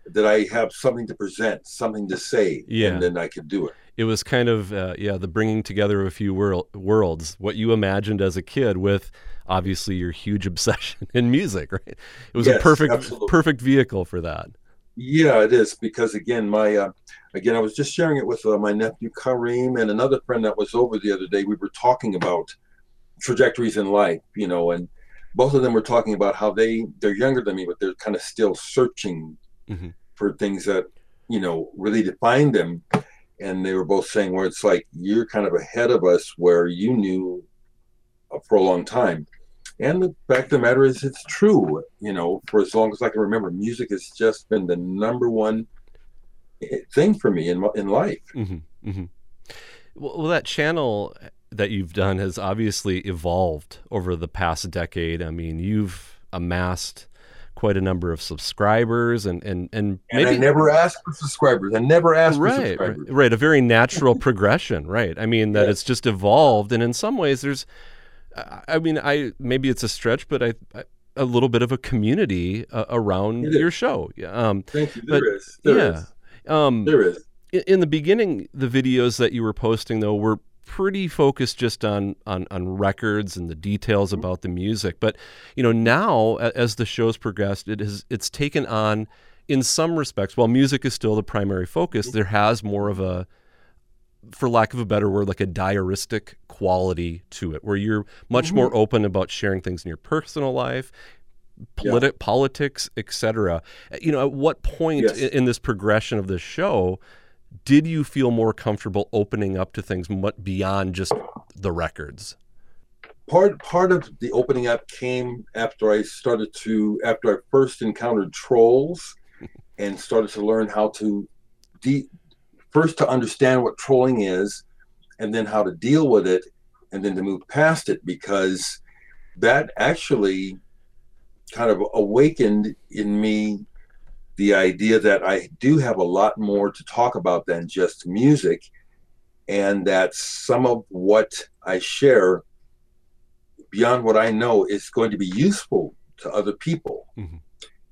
that i have something to present something to say Yeah. and then i could do it it was kind of uh, yeah the bringing together of a few world, worlds what you imagined as a kid with obviously your huge obsession in music right it was a perfect absolutely. perfect vehicle for that Yeah, it is because again, my uh, again, I was just sharing it with uh, my nephew Kareem and another friend that was over the other day. We were talking about trajectories in life, you know, and both of them were talking about how they they're younger than me, but they're kind of still searching Mhm. for things that you know really define them. And they were both saying where it's like you're kind of ahead of us, where you knew for a long time. And the fact of the matter is, it's true. You know, for as long as I can remember, music has just been the number one thing for me in in life. hmm hmm well, that channel that you've done has obviously evolved over the past decade. I mean, you've amassed quite a number of subscribers and and and And maybe I never asked for subscribers. I never asked for right, right, subscribers. right, a very natural progression, right? I mean that Yes. it's just evolved, and in some ways, there's, I mean, I maybe it's a stretch, but I, I a little bit of a community uh, around your show. Yeah, Um, Thank you. But, There is. There yeah. is. um, There is. in, in the beginning, the videos that you were posting though were pretty focused just on on on records and the details about the music. But you know, now as the show's progressed, it has it's taken on, in some respects, while music is still the primary focus, there has more of a for lack of a better word, like a diaristic quality to it, where you're much mm-hmm. more open about sharing things in your personal life, politi- politics, etc. Uh, you know, at what point Yes. in, in this progression of this show did you feel more comfortable opening up to things beyond just the records? part part of the opening up came after I started to after I first encountered trolls and started to learn how to de- first to understand what trolling is and then how to deal with it and then to move past it because that actually kind of awakened in me the idea that I do have a lot more to talk about than just music and that some of what I share beyond what I know is going to be useful to other people. Mhm.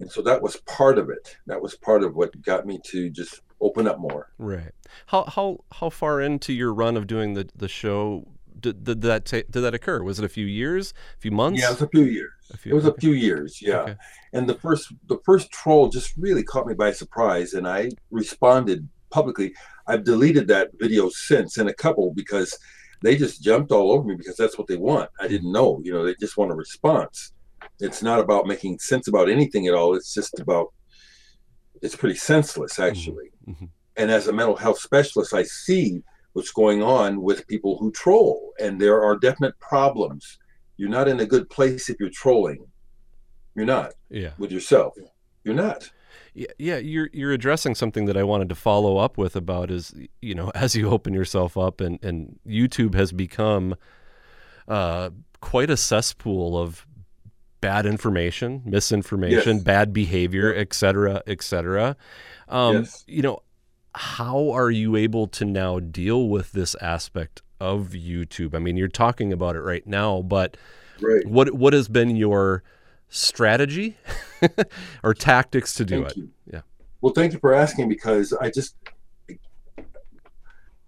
And so that was part of it. That was part of what got me to just open up more. Right. How how how far into your run of doing the the show did, did that ta- did that occur? Was it a few years, a few months? Yeah, it was a few years. A few- It was a few years, yeah. Okay. And the first the first troll just really caught me by surprise and I responded publicly. I've deleted that video since in a couple because they just jumped all over me because that's what they want. I mm-hmm. didn't know, you know, they just want a response. It's not about making sense about anything at all. It's just about it's pretty senseless mm-hmm. actually. Mhm. And as a mental health specialist, I see what's going on with people who troll and there are definite problems. You're not in a good place if you're trolling. You're not Yeah. with yourself. You're not. Yeah, yeah, you're you're addressing something that I wanted to follow up with about is you know as you open yourself up and and YouTube has become uh, quite a cesspool of bad information, misinformation, Yes. bad behavior, et cetera, et cetera. Um, Yes. You know, how are you able to now deal with this aspect of YouTube? I mean, you're talking about it right now, but Right. what what has been your strategy or tactics to do Thank it? you. Yeah. Well, thank you for asking because I just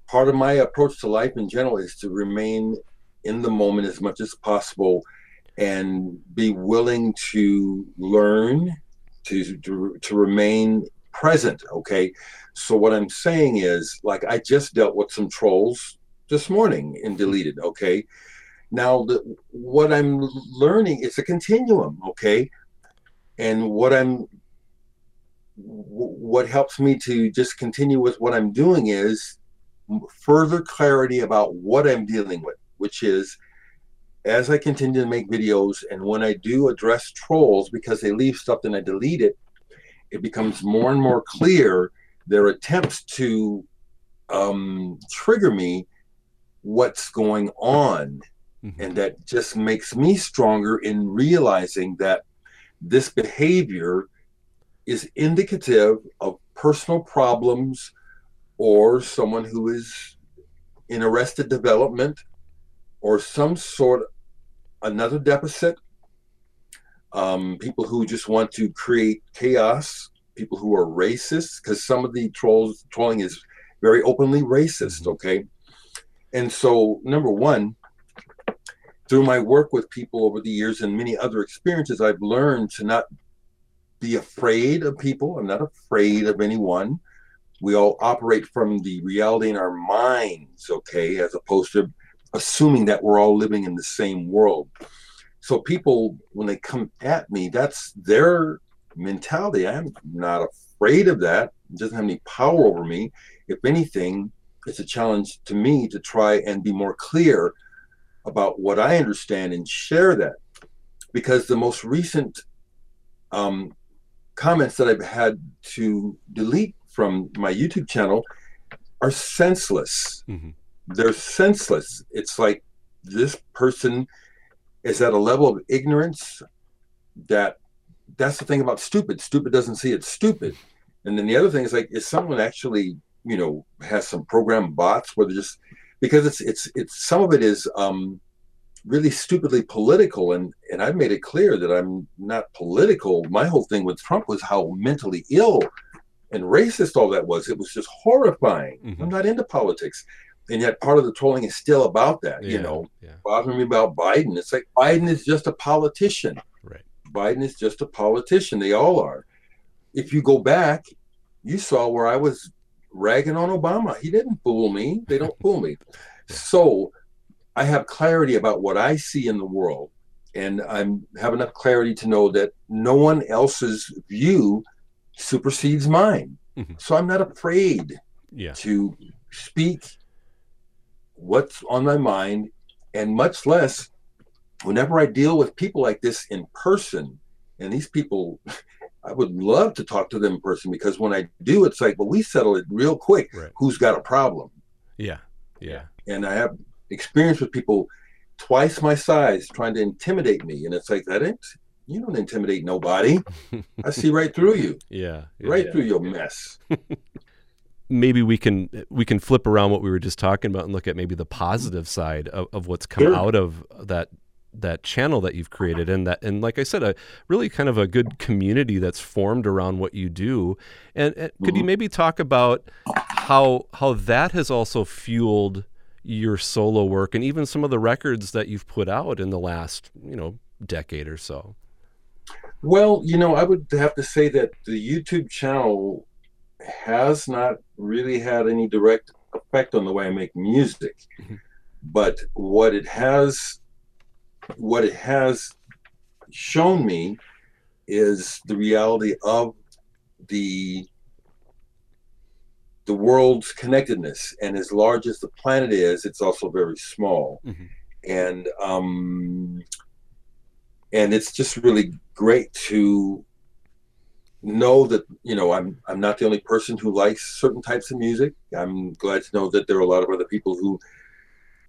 part of my approach to life in general is to remain in the moment as much as possible and be willing to learn to to, to remain present okay? So what i'm saying is like i just dealt with some trolls this morning and deleted okay? Now the, what i'm learning is a continuum okay? And what i'm what helps me to just continue with what i'm doing is further clarity about what i'm dealing with which is as i continue to make videos and when i do address trolls because they leave stuff and i delete it it becomes more and more clear their attempts to um, trigger me what's going on Mhm. and that just makes me stronger in realizing that this behavior is indicative of personal problems or someone who is in arrested development or some sort another deficit. Um, people who just want to create chaos people who are racist because some of the trolls trolling is very openly racist Mhm. okay? And so number one through my work with people over the years and many other experiences i've learned to not be afraid of people. I'm not afraid of anyone. We all operate from the reality in our minds okay as opposed to assuming that we're all living in the same world. So people when they come at me that's their mentality. I'm not afraid of that. It doesn't have any power over me. If anything it's a challenge to me to try and be more clear about what i understand and share that. Because the most recent um, comments that i've had to delete from my youtube channel are senseless. Mhm. They're senseless. It's like this person is at a level of ignorance that that's the thing about stupid. Stupid doesn't see it's stupid. And then the other thing is like, is someone actually, you know, has some program bots where they're just because it's it's it's some of it is um really stupidly political and and I've made it clear that I'm not political. My whole thing with Trump was how mentally ill and racist all that was. It was just horrifying. Mhm. I'm not into politics. And yet part of the trolling is still about that, you know, yeah. bothering me about Biden. It's like Biden is just a politician. Right. Biden is just a politician. They all are. If you go back, you saw where I was ragging on Obama. He didn't fool me. They don't fool me. So I have clarity about what I see in the world. And I'm have enough clarity to know that no one else's view supersedes mine. Mhm. So I'm not afraid Yeah. to speak what's on my mind and much less whenever i deal with people like this in person and these people i would love to talk to them in person because when i do it's like well we settle it real quick Right. who's got a problem Yeah. Yeah. and i have experience with people twice my size trying to intimidate me and it's like that ain't you don't intimidate nobody i see right through you Yeah. yeah. right through your mess maybe we can we can flip around what we were just talking about and look at maybe the positive side of, of what's come Sure. out of that that channel that you've created and that and like I said a really kind of a good community that's formed around what you do and, and could you Mhm. maybe talk about how how that has also fueled your solo work and even some of the records that you've put out in the last you know decade or so Well, you know, I would have to say that the YouTube channel has not really had any direct effect on the way I make music. Mhm. But what it has what it has shown me is the reality of the the world's connectedness and as large as the planet is it's also very small Mhm. and um and it's just really great to know that you know I'm I'm not the only person who likes certain types of music. I'm glad to know that there are a lot of other people who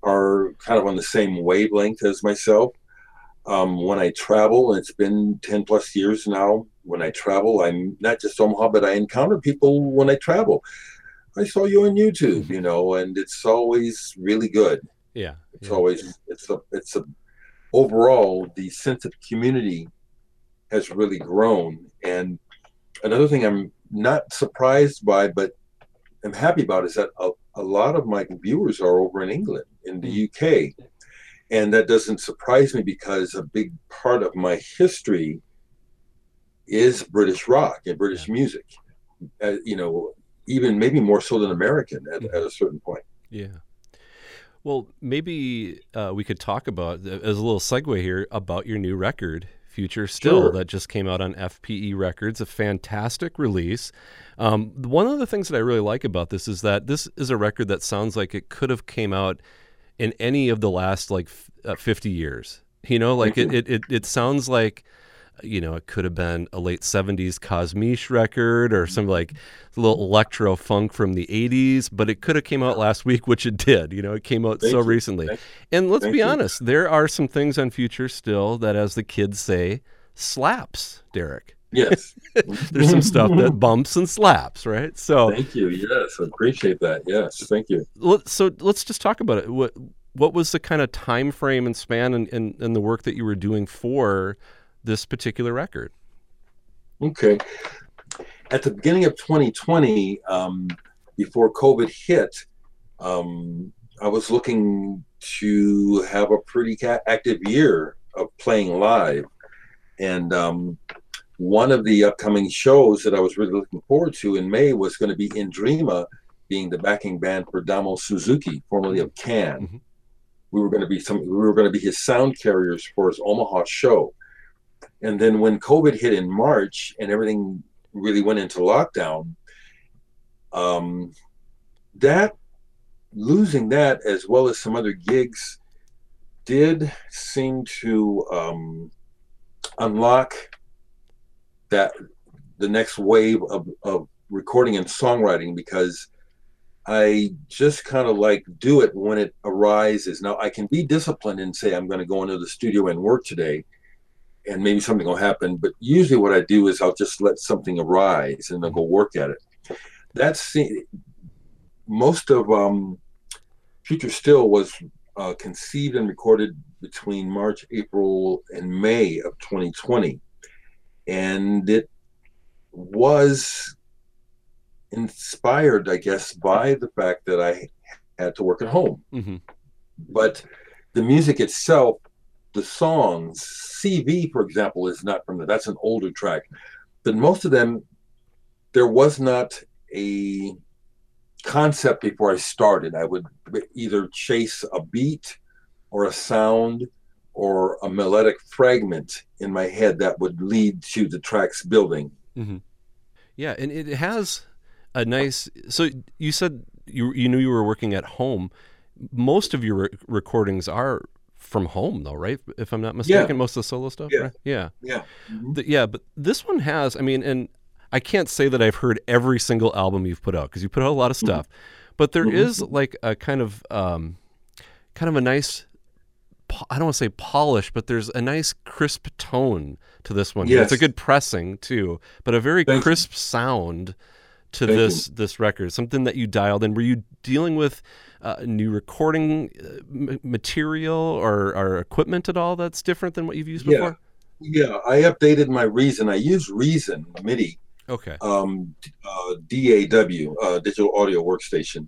are kind of on the same wavelength as myself. Um, when I travel, and it's been ten plus years now. When I travel, I'm not just Omaha, but I encounter people when I travel. I saw you on YouTube, you know, and it's always really good yeah it's yeah. always it's a it's a overall the sense of community has really grown and another thing i'm not surprised by but i'm happy about is that a, a lot of my viewers are over in england in the uk and that doesn't surprise me because a big part of my history is british rock and british music. Uh, you know even maybe more so than american at, at a certain point. Yeah. Well, maybe uh, we could talk about, as a little segue here, about your new record, Future Still, Sure. that just came out on FPE Records. A fantastic release. Um, one of the things that I really like about this is that this is a record that sounds like it could have came out in any of the last like f- uh, 50 years. You know, like it, it, it, it sounds like, you know, it could have been a late 70s Kosmische record or some like little mm-hmm. electro funk from the 80s, but it could have came out last week, which it did. You know, it came out Thank so you. recently. Thank- and let's thank be you. honest, there are some things on Future still that, as the kids say, slaps, Dereck. yes There's some stuff that bumps and slaps, right? So, Thank you. Yes, I appreciate that. Yes, thank you. so let's just talk about it. What what was the kind of time frame and span and, and, and the work that you were doing for this particular record? Okay. At the beginning of 2020, um, before COVID hit, um, I was looking to have a pretty ca- active year of playing live. And um, one of the upcoming shows that I was really looking forward to in May was going to be Indrima, being the backing band for Damo Suzuki, formerly of Can. Mhm. We were going to be some. We were going to be his sound carriers for his Omaha show. And then when COVID hit in March and everything really went into lockdown, um, that losing that as well as some other gigs did seem to um, unlock that the next wave of, of recording and songwriting because I just kind of like do it when it arises. Now I can be disciplined and say I'm going to go into the studio and work today, and maybe something will happen. But usually, what I do is I'll just let something arise and I'll go work at it. That's most of um, Future Still was uh, conceived and recorded between March, April, and May of 2020, and it was inspired, I guess, by the fact that I had to work at home. hmm But the music itself, the songs, CV, for example, is not from that. That's an older track. But most of them, there was not a concept before I started. I would either chase a beat or a sound or a melodic fragment in my head that would lead to the track's building. Mm-hmm. Yeah, and it has a nice. So you said you you knew you were working at home. Most of your re- recordings are from home, though, right? If I'm not mistaken, most of the solo stuff. Yeah. right? Yeah. Yeah. Th- yeah, but this one has. I mean, and I can't say that I've heard every single album you've put out because you put out a lot of stuff, but there is Mhm. like a kind of, um, kind of a nice. I don't want to say polish, but there's a nice crisp tone to this one. here. It's a good pressing too, but a very Thank you. crisp sound to Thank this this record. Something that you dialed in. Were you dealing with uh, new recording uh, material or, or equipment at all that's different than what you've used Yeah. before? Yeah, I updated my Reason. I use Reason MIDI, Okay. um, uh, DAW, uh, digital audio workstation,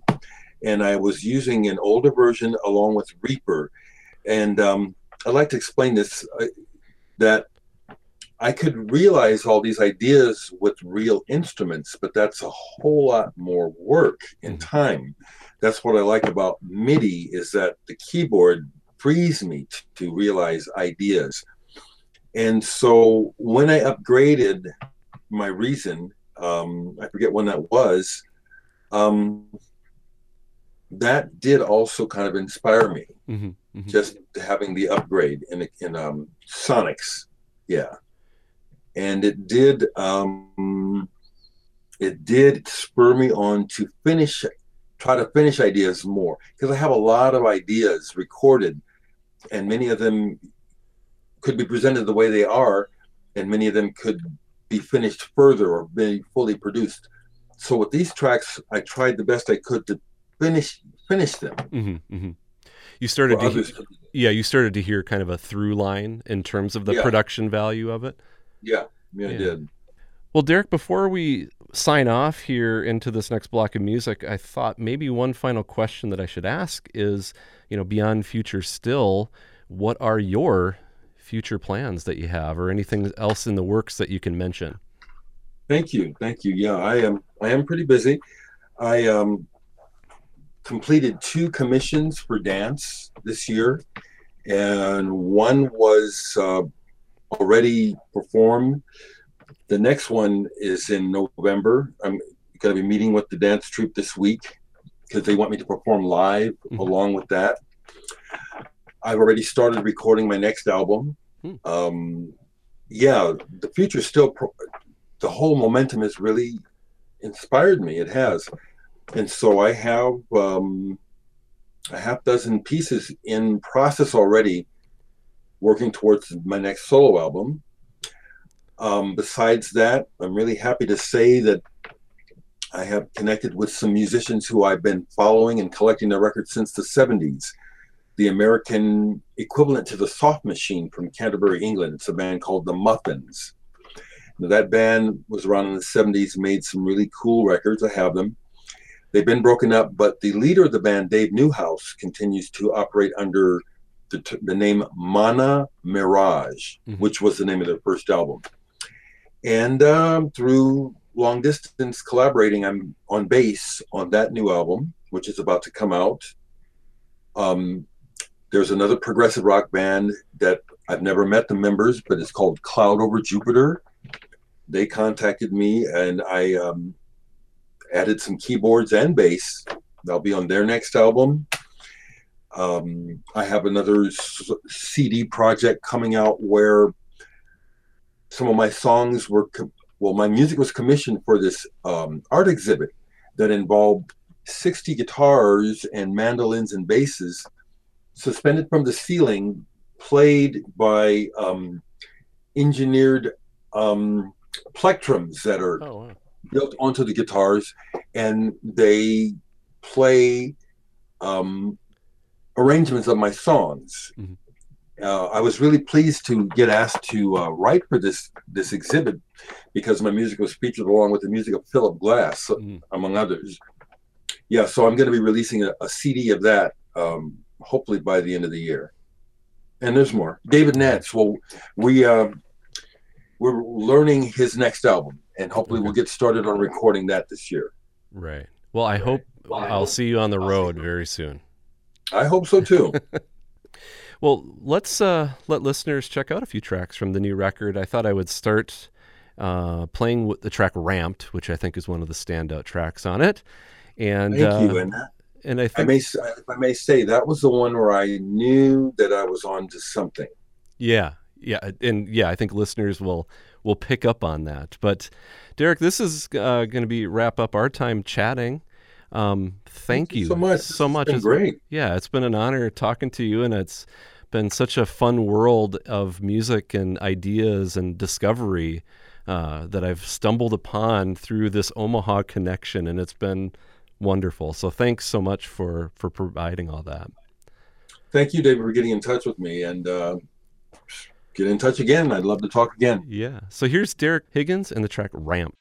and I was using an older version along with Reaper. And um, I'd like to explain this uh, that I could realize all these ideas with real instruments, but that's a whole lot more work and Mhm. time. That's what I like about MIDI is that the keyboard frees me t- to realize ideas. And so when I upgraded my reason, um, I forget when that was, um, that did also kind of inspire me hmm hmm just having the upgrade in in um, Sonics, yeah, and it did um, it did spur me on to finish, try to finish ideas more because I have a lot of ideas recorded, and many of them could be presented the way they are, and many of them could be finished further or be fully produced. So with these tracks, I tried the best I could to finish finish them. hmm hmm You started for to, he- yeah, you started to hear kind of a through line in terms of the Yeah. production value of it. Yeah, yeah, I Yeah. did. Well, Dereck, before we sign off here into this next block of music, I thought maybe one final question that I should ask is, you know, beyond future still, what are your future plans that you have or anything else in the works that you can mention? Thank you, thank you. Yeah, I am. I am pretty busy. I um, completed two commissions for dance this year, and one was uh, already performed. The next one is in November. I'm going to be meeting with the dance troupe this week because they want me to perform live Mhm. along with that. I've already started recording my next album. Hmm. Um, yeah, the future still. Pro- the whole momentum has really inspired me. It has, and so I have um, a half dozen pieces in process already, working towards my next solo album. Um, besides that, I'm really happy to say that I have connected with some musicians who I've been following and collecting their records since the 70s. The American equivalent to the Soft Machine from Canterbury, England. It's a band called the Muffins. Now, that band was around in the 70s, made some really cool records. I have them. They've been broken up, but the leader of the band, Dave Newhouse, continues to operate under the, t- the name Manna Mirage, Mhm. which was the name of their first album. And um, through long distance collaborating, I'm on bass on that new album, which is about to come out. Um, there's another progressive rock band that I've never met the members, but it's called Cloud Over Jupiter. They contacted me and I um, added some keyboards and bass. They'll be on their next album. Um, I have another s- CD project coming out where some of my songs were, com- well, my music was commissioned for this um, art exhibit that involved 60 guitars and mandolins and basses suspended from the ceiling, played by um, engineered um, plectrums that are Oh, wow. built onto the guitars, and they play um, arrangements of my songs. Mhm. Uh, I was really pleased to get asked to uh, write for this this exhibit because my music was featured along with the music of Philip Glass, Mhm. among others. Yeah, so I'm going to be releasing a, a CD of that, um, hopefully by the end of the year. And there's more. David Nance. Well, we uh, we're learning his next album, and hopefully we'll get started on recording that this year. Right. Well, I hope I'll see you on the road very soon. I hope so too. Well, let's uh, let listeners check out a few tracks from the new record. I thought I would start uh, playing with the track "Ramped," which I think is one of the standout tracks on it. And Thank uh, you. And and I I think may, I may say, that was the one where I knew that I was on to something. Yeah, yeah, and yeah, I think listeners will will pick up on that. But Dereck, this is uh, going to be wrap up our time chatting. Um, thank, you so much. So much. been It's- great. Yeah, it's been an honor talking to you, and it's been such a fun world of music and ideas and discovery uh, that I've stumbled upon through this Omaha connection, and it's been wonderful. So thanks so much for for providing all that. Thank you, David, for getting in touch with me, and uh, get in touch again. I'd love to talk again. Yeah. So here's Dereck Higgins and the track Ramp.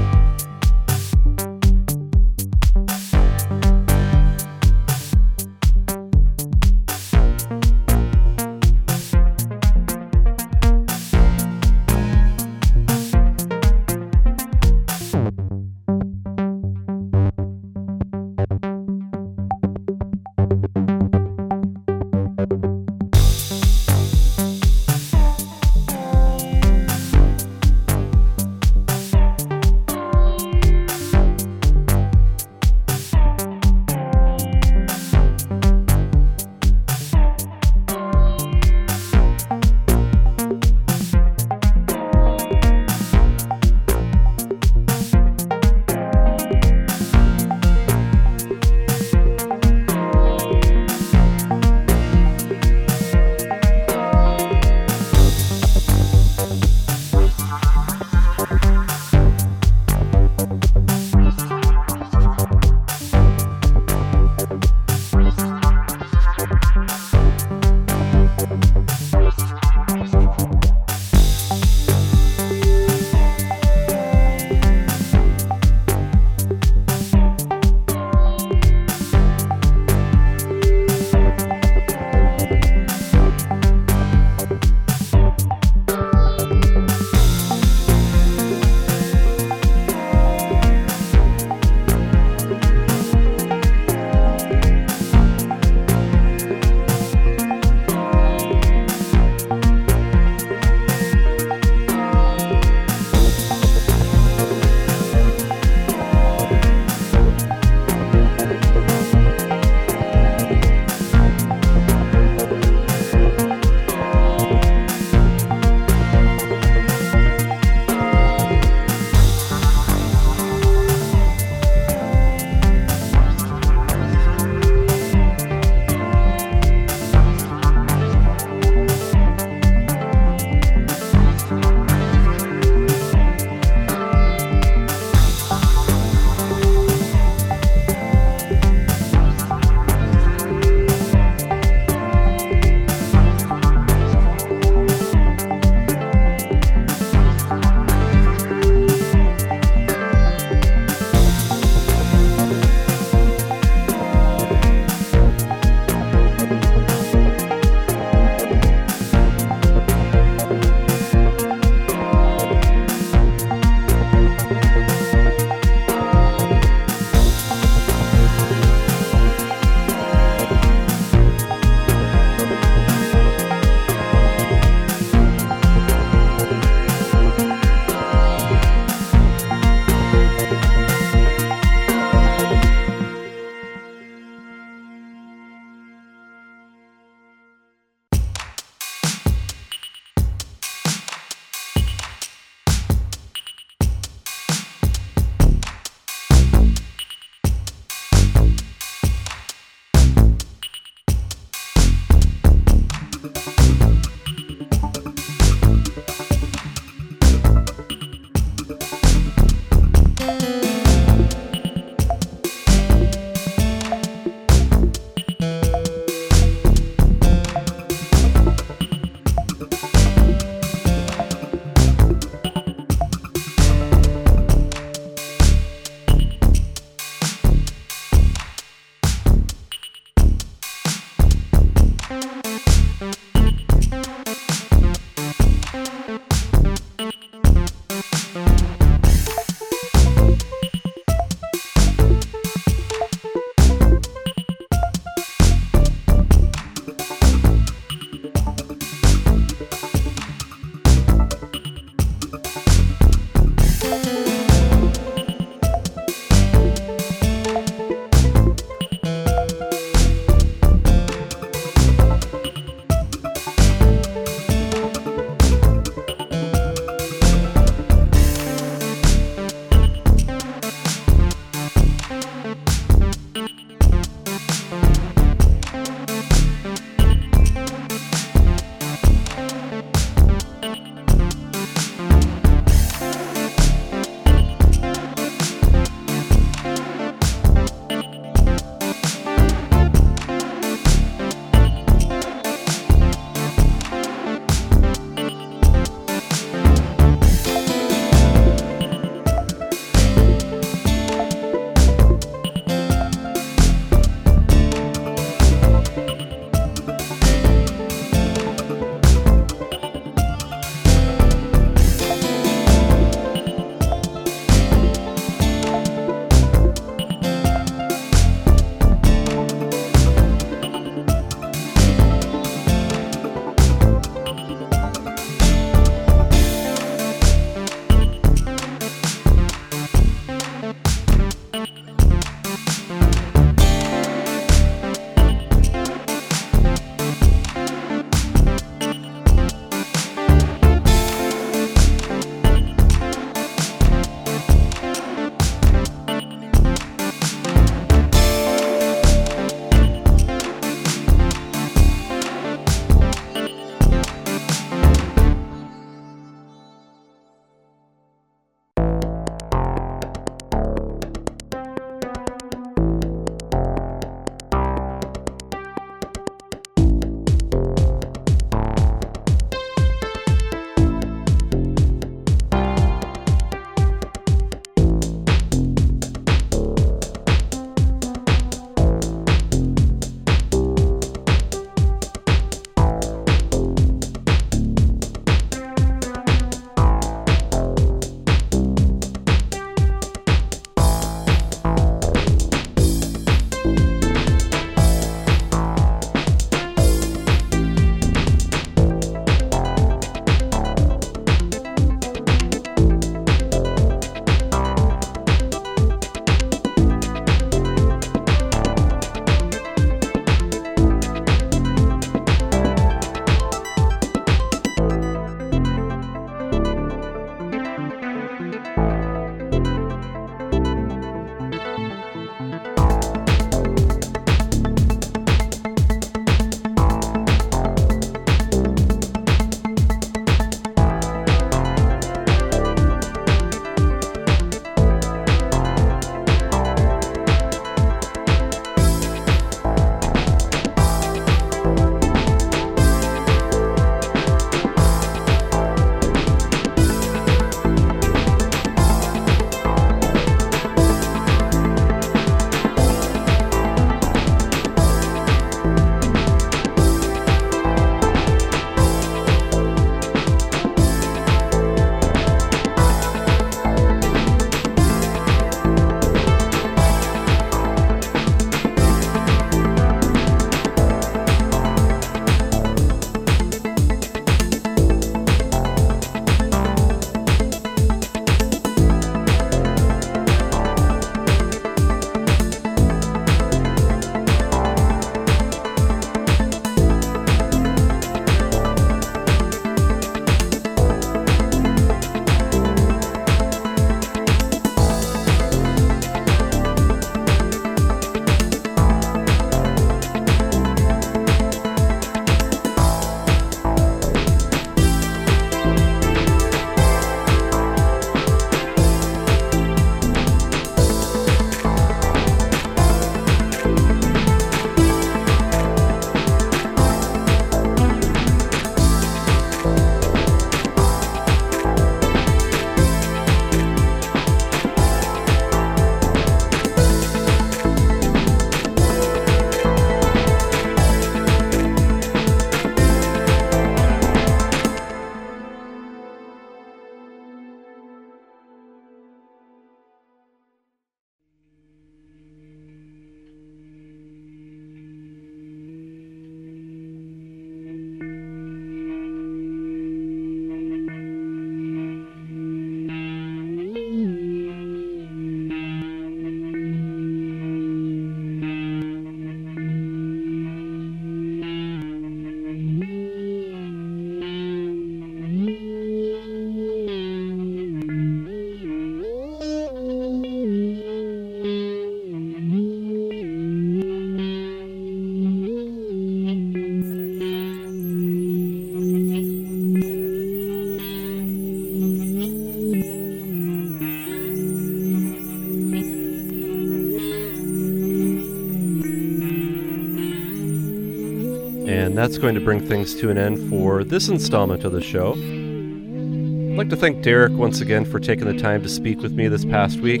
That's going to bring things to an end for this installment of the show. I'd like to thank Dereck once again for taking the time to speak with me this past week.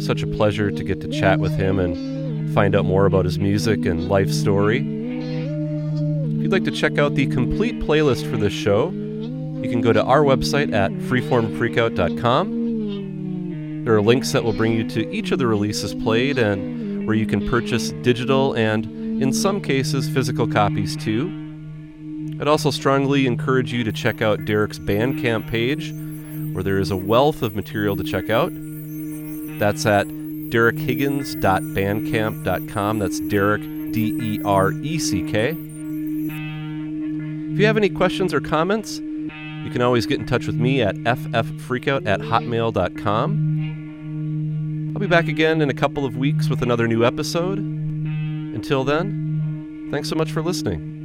Such a pleasure to get to chat with him and find out more about his music and life story. If you'd like to check out the complete playlist for this show, you can go to our website at freeformfreakout.com. There are links that will bring you to each of the releases played and where you can purchase digital and, in some cases, physical copies too. I'd also strongly encourage you to check out Dereck's Bandcamp page, where there is a wealth of material to check out. That's at dereckhiggins.bandcamp.com. That's Dereck, D E R E C K. If you have any questions or comments, you can always get in touch with me at ffreakout at hotmail.com. I'll be back again in a couple of weeks with another new episode. Until then, thanks so much for listening.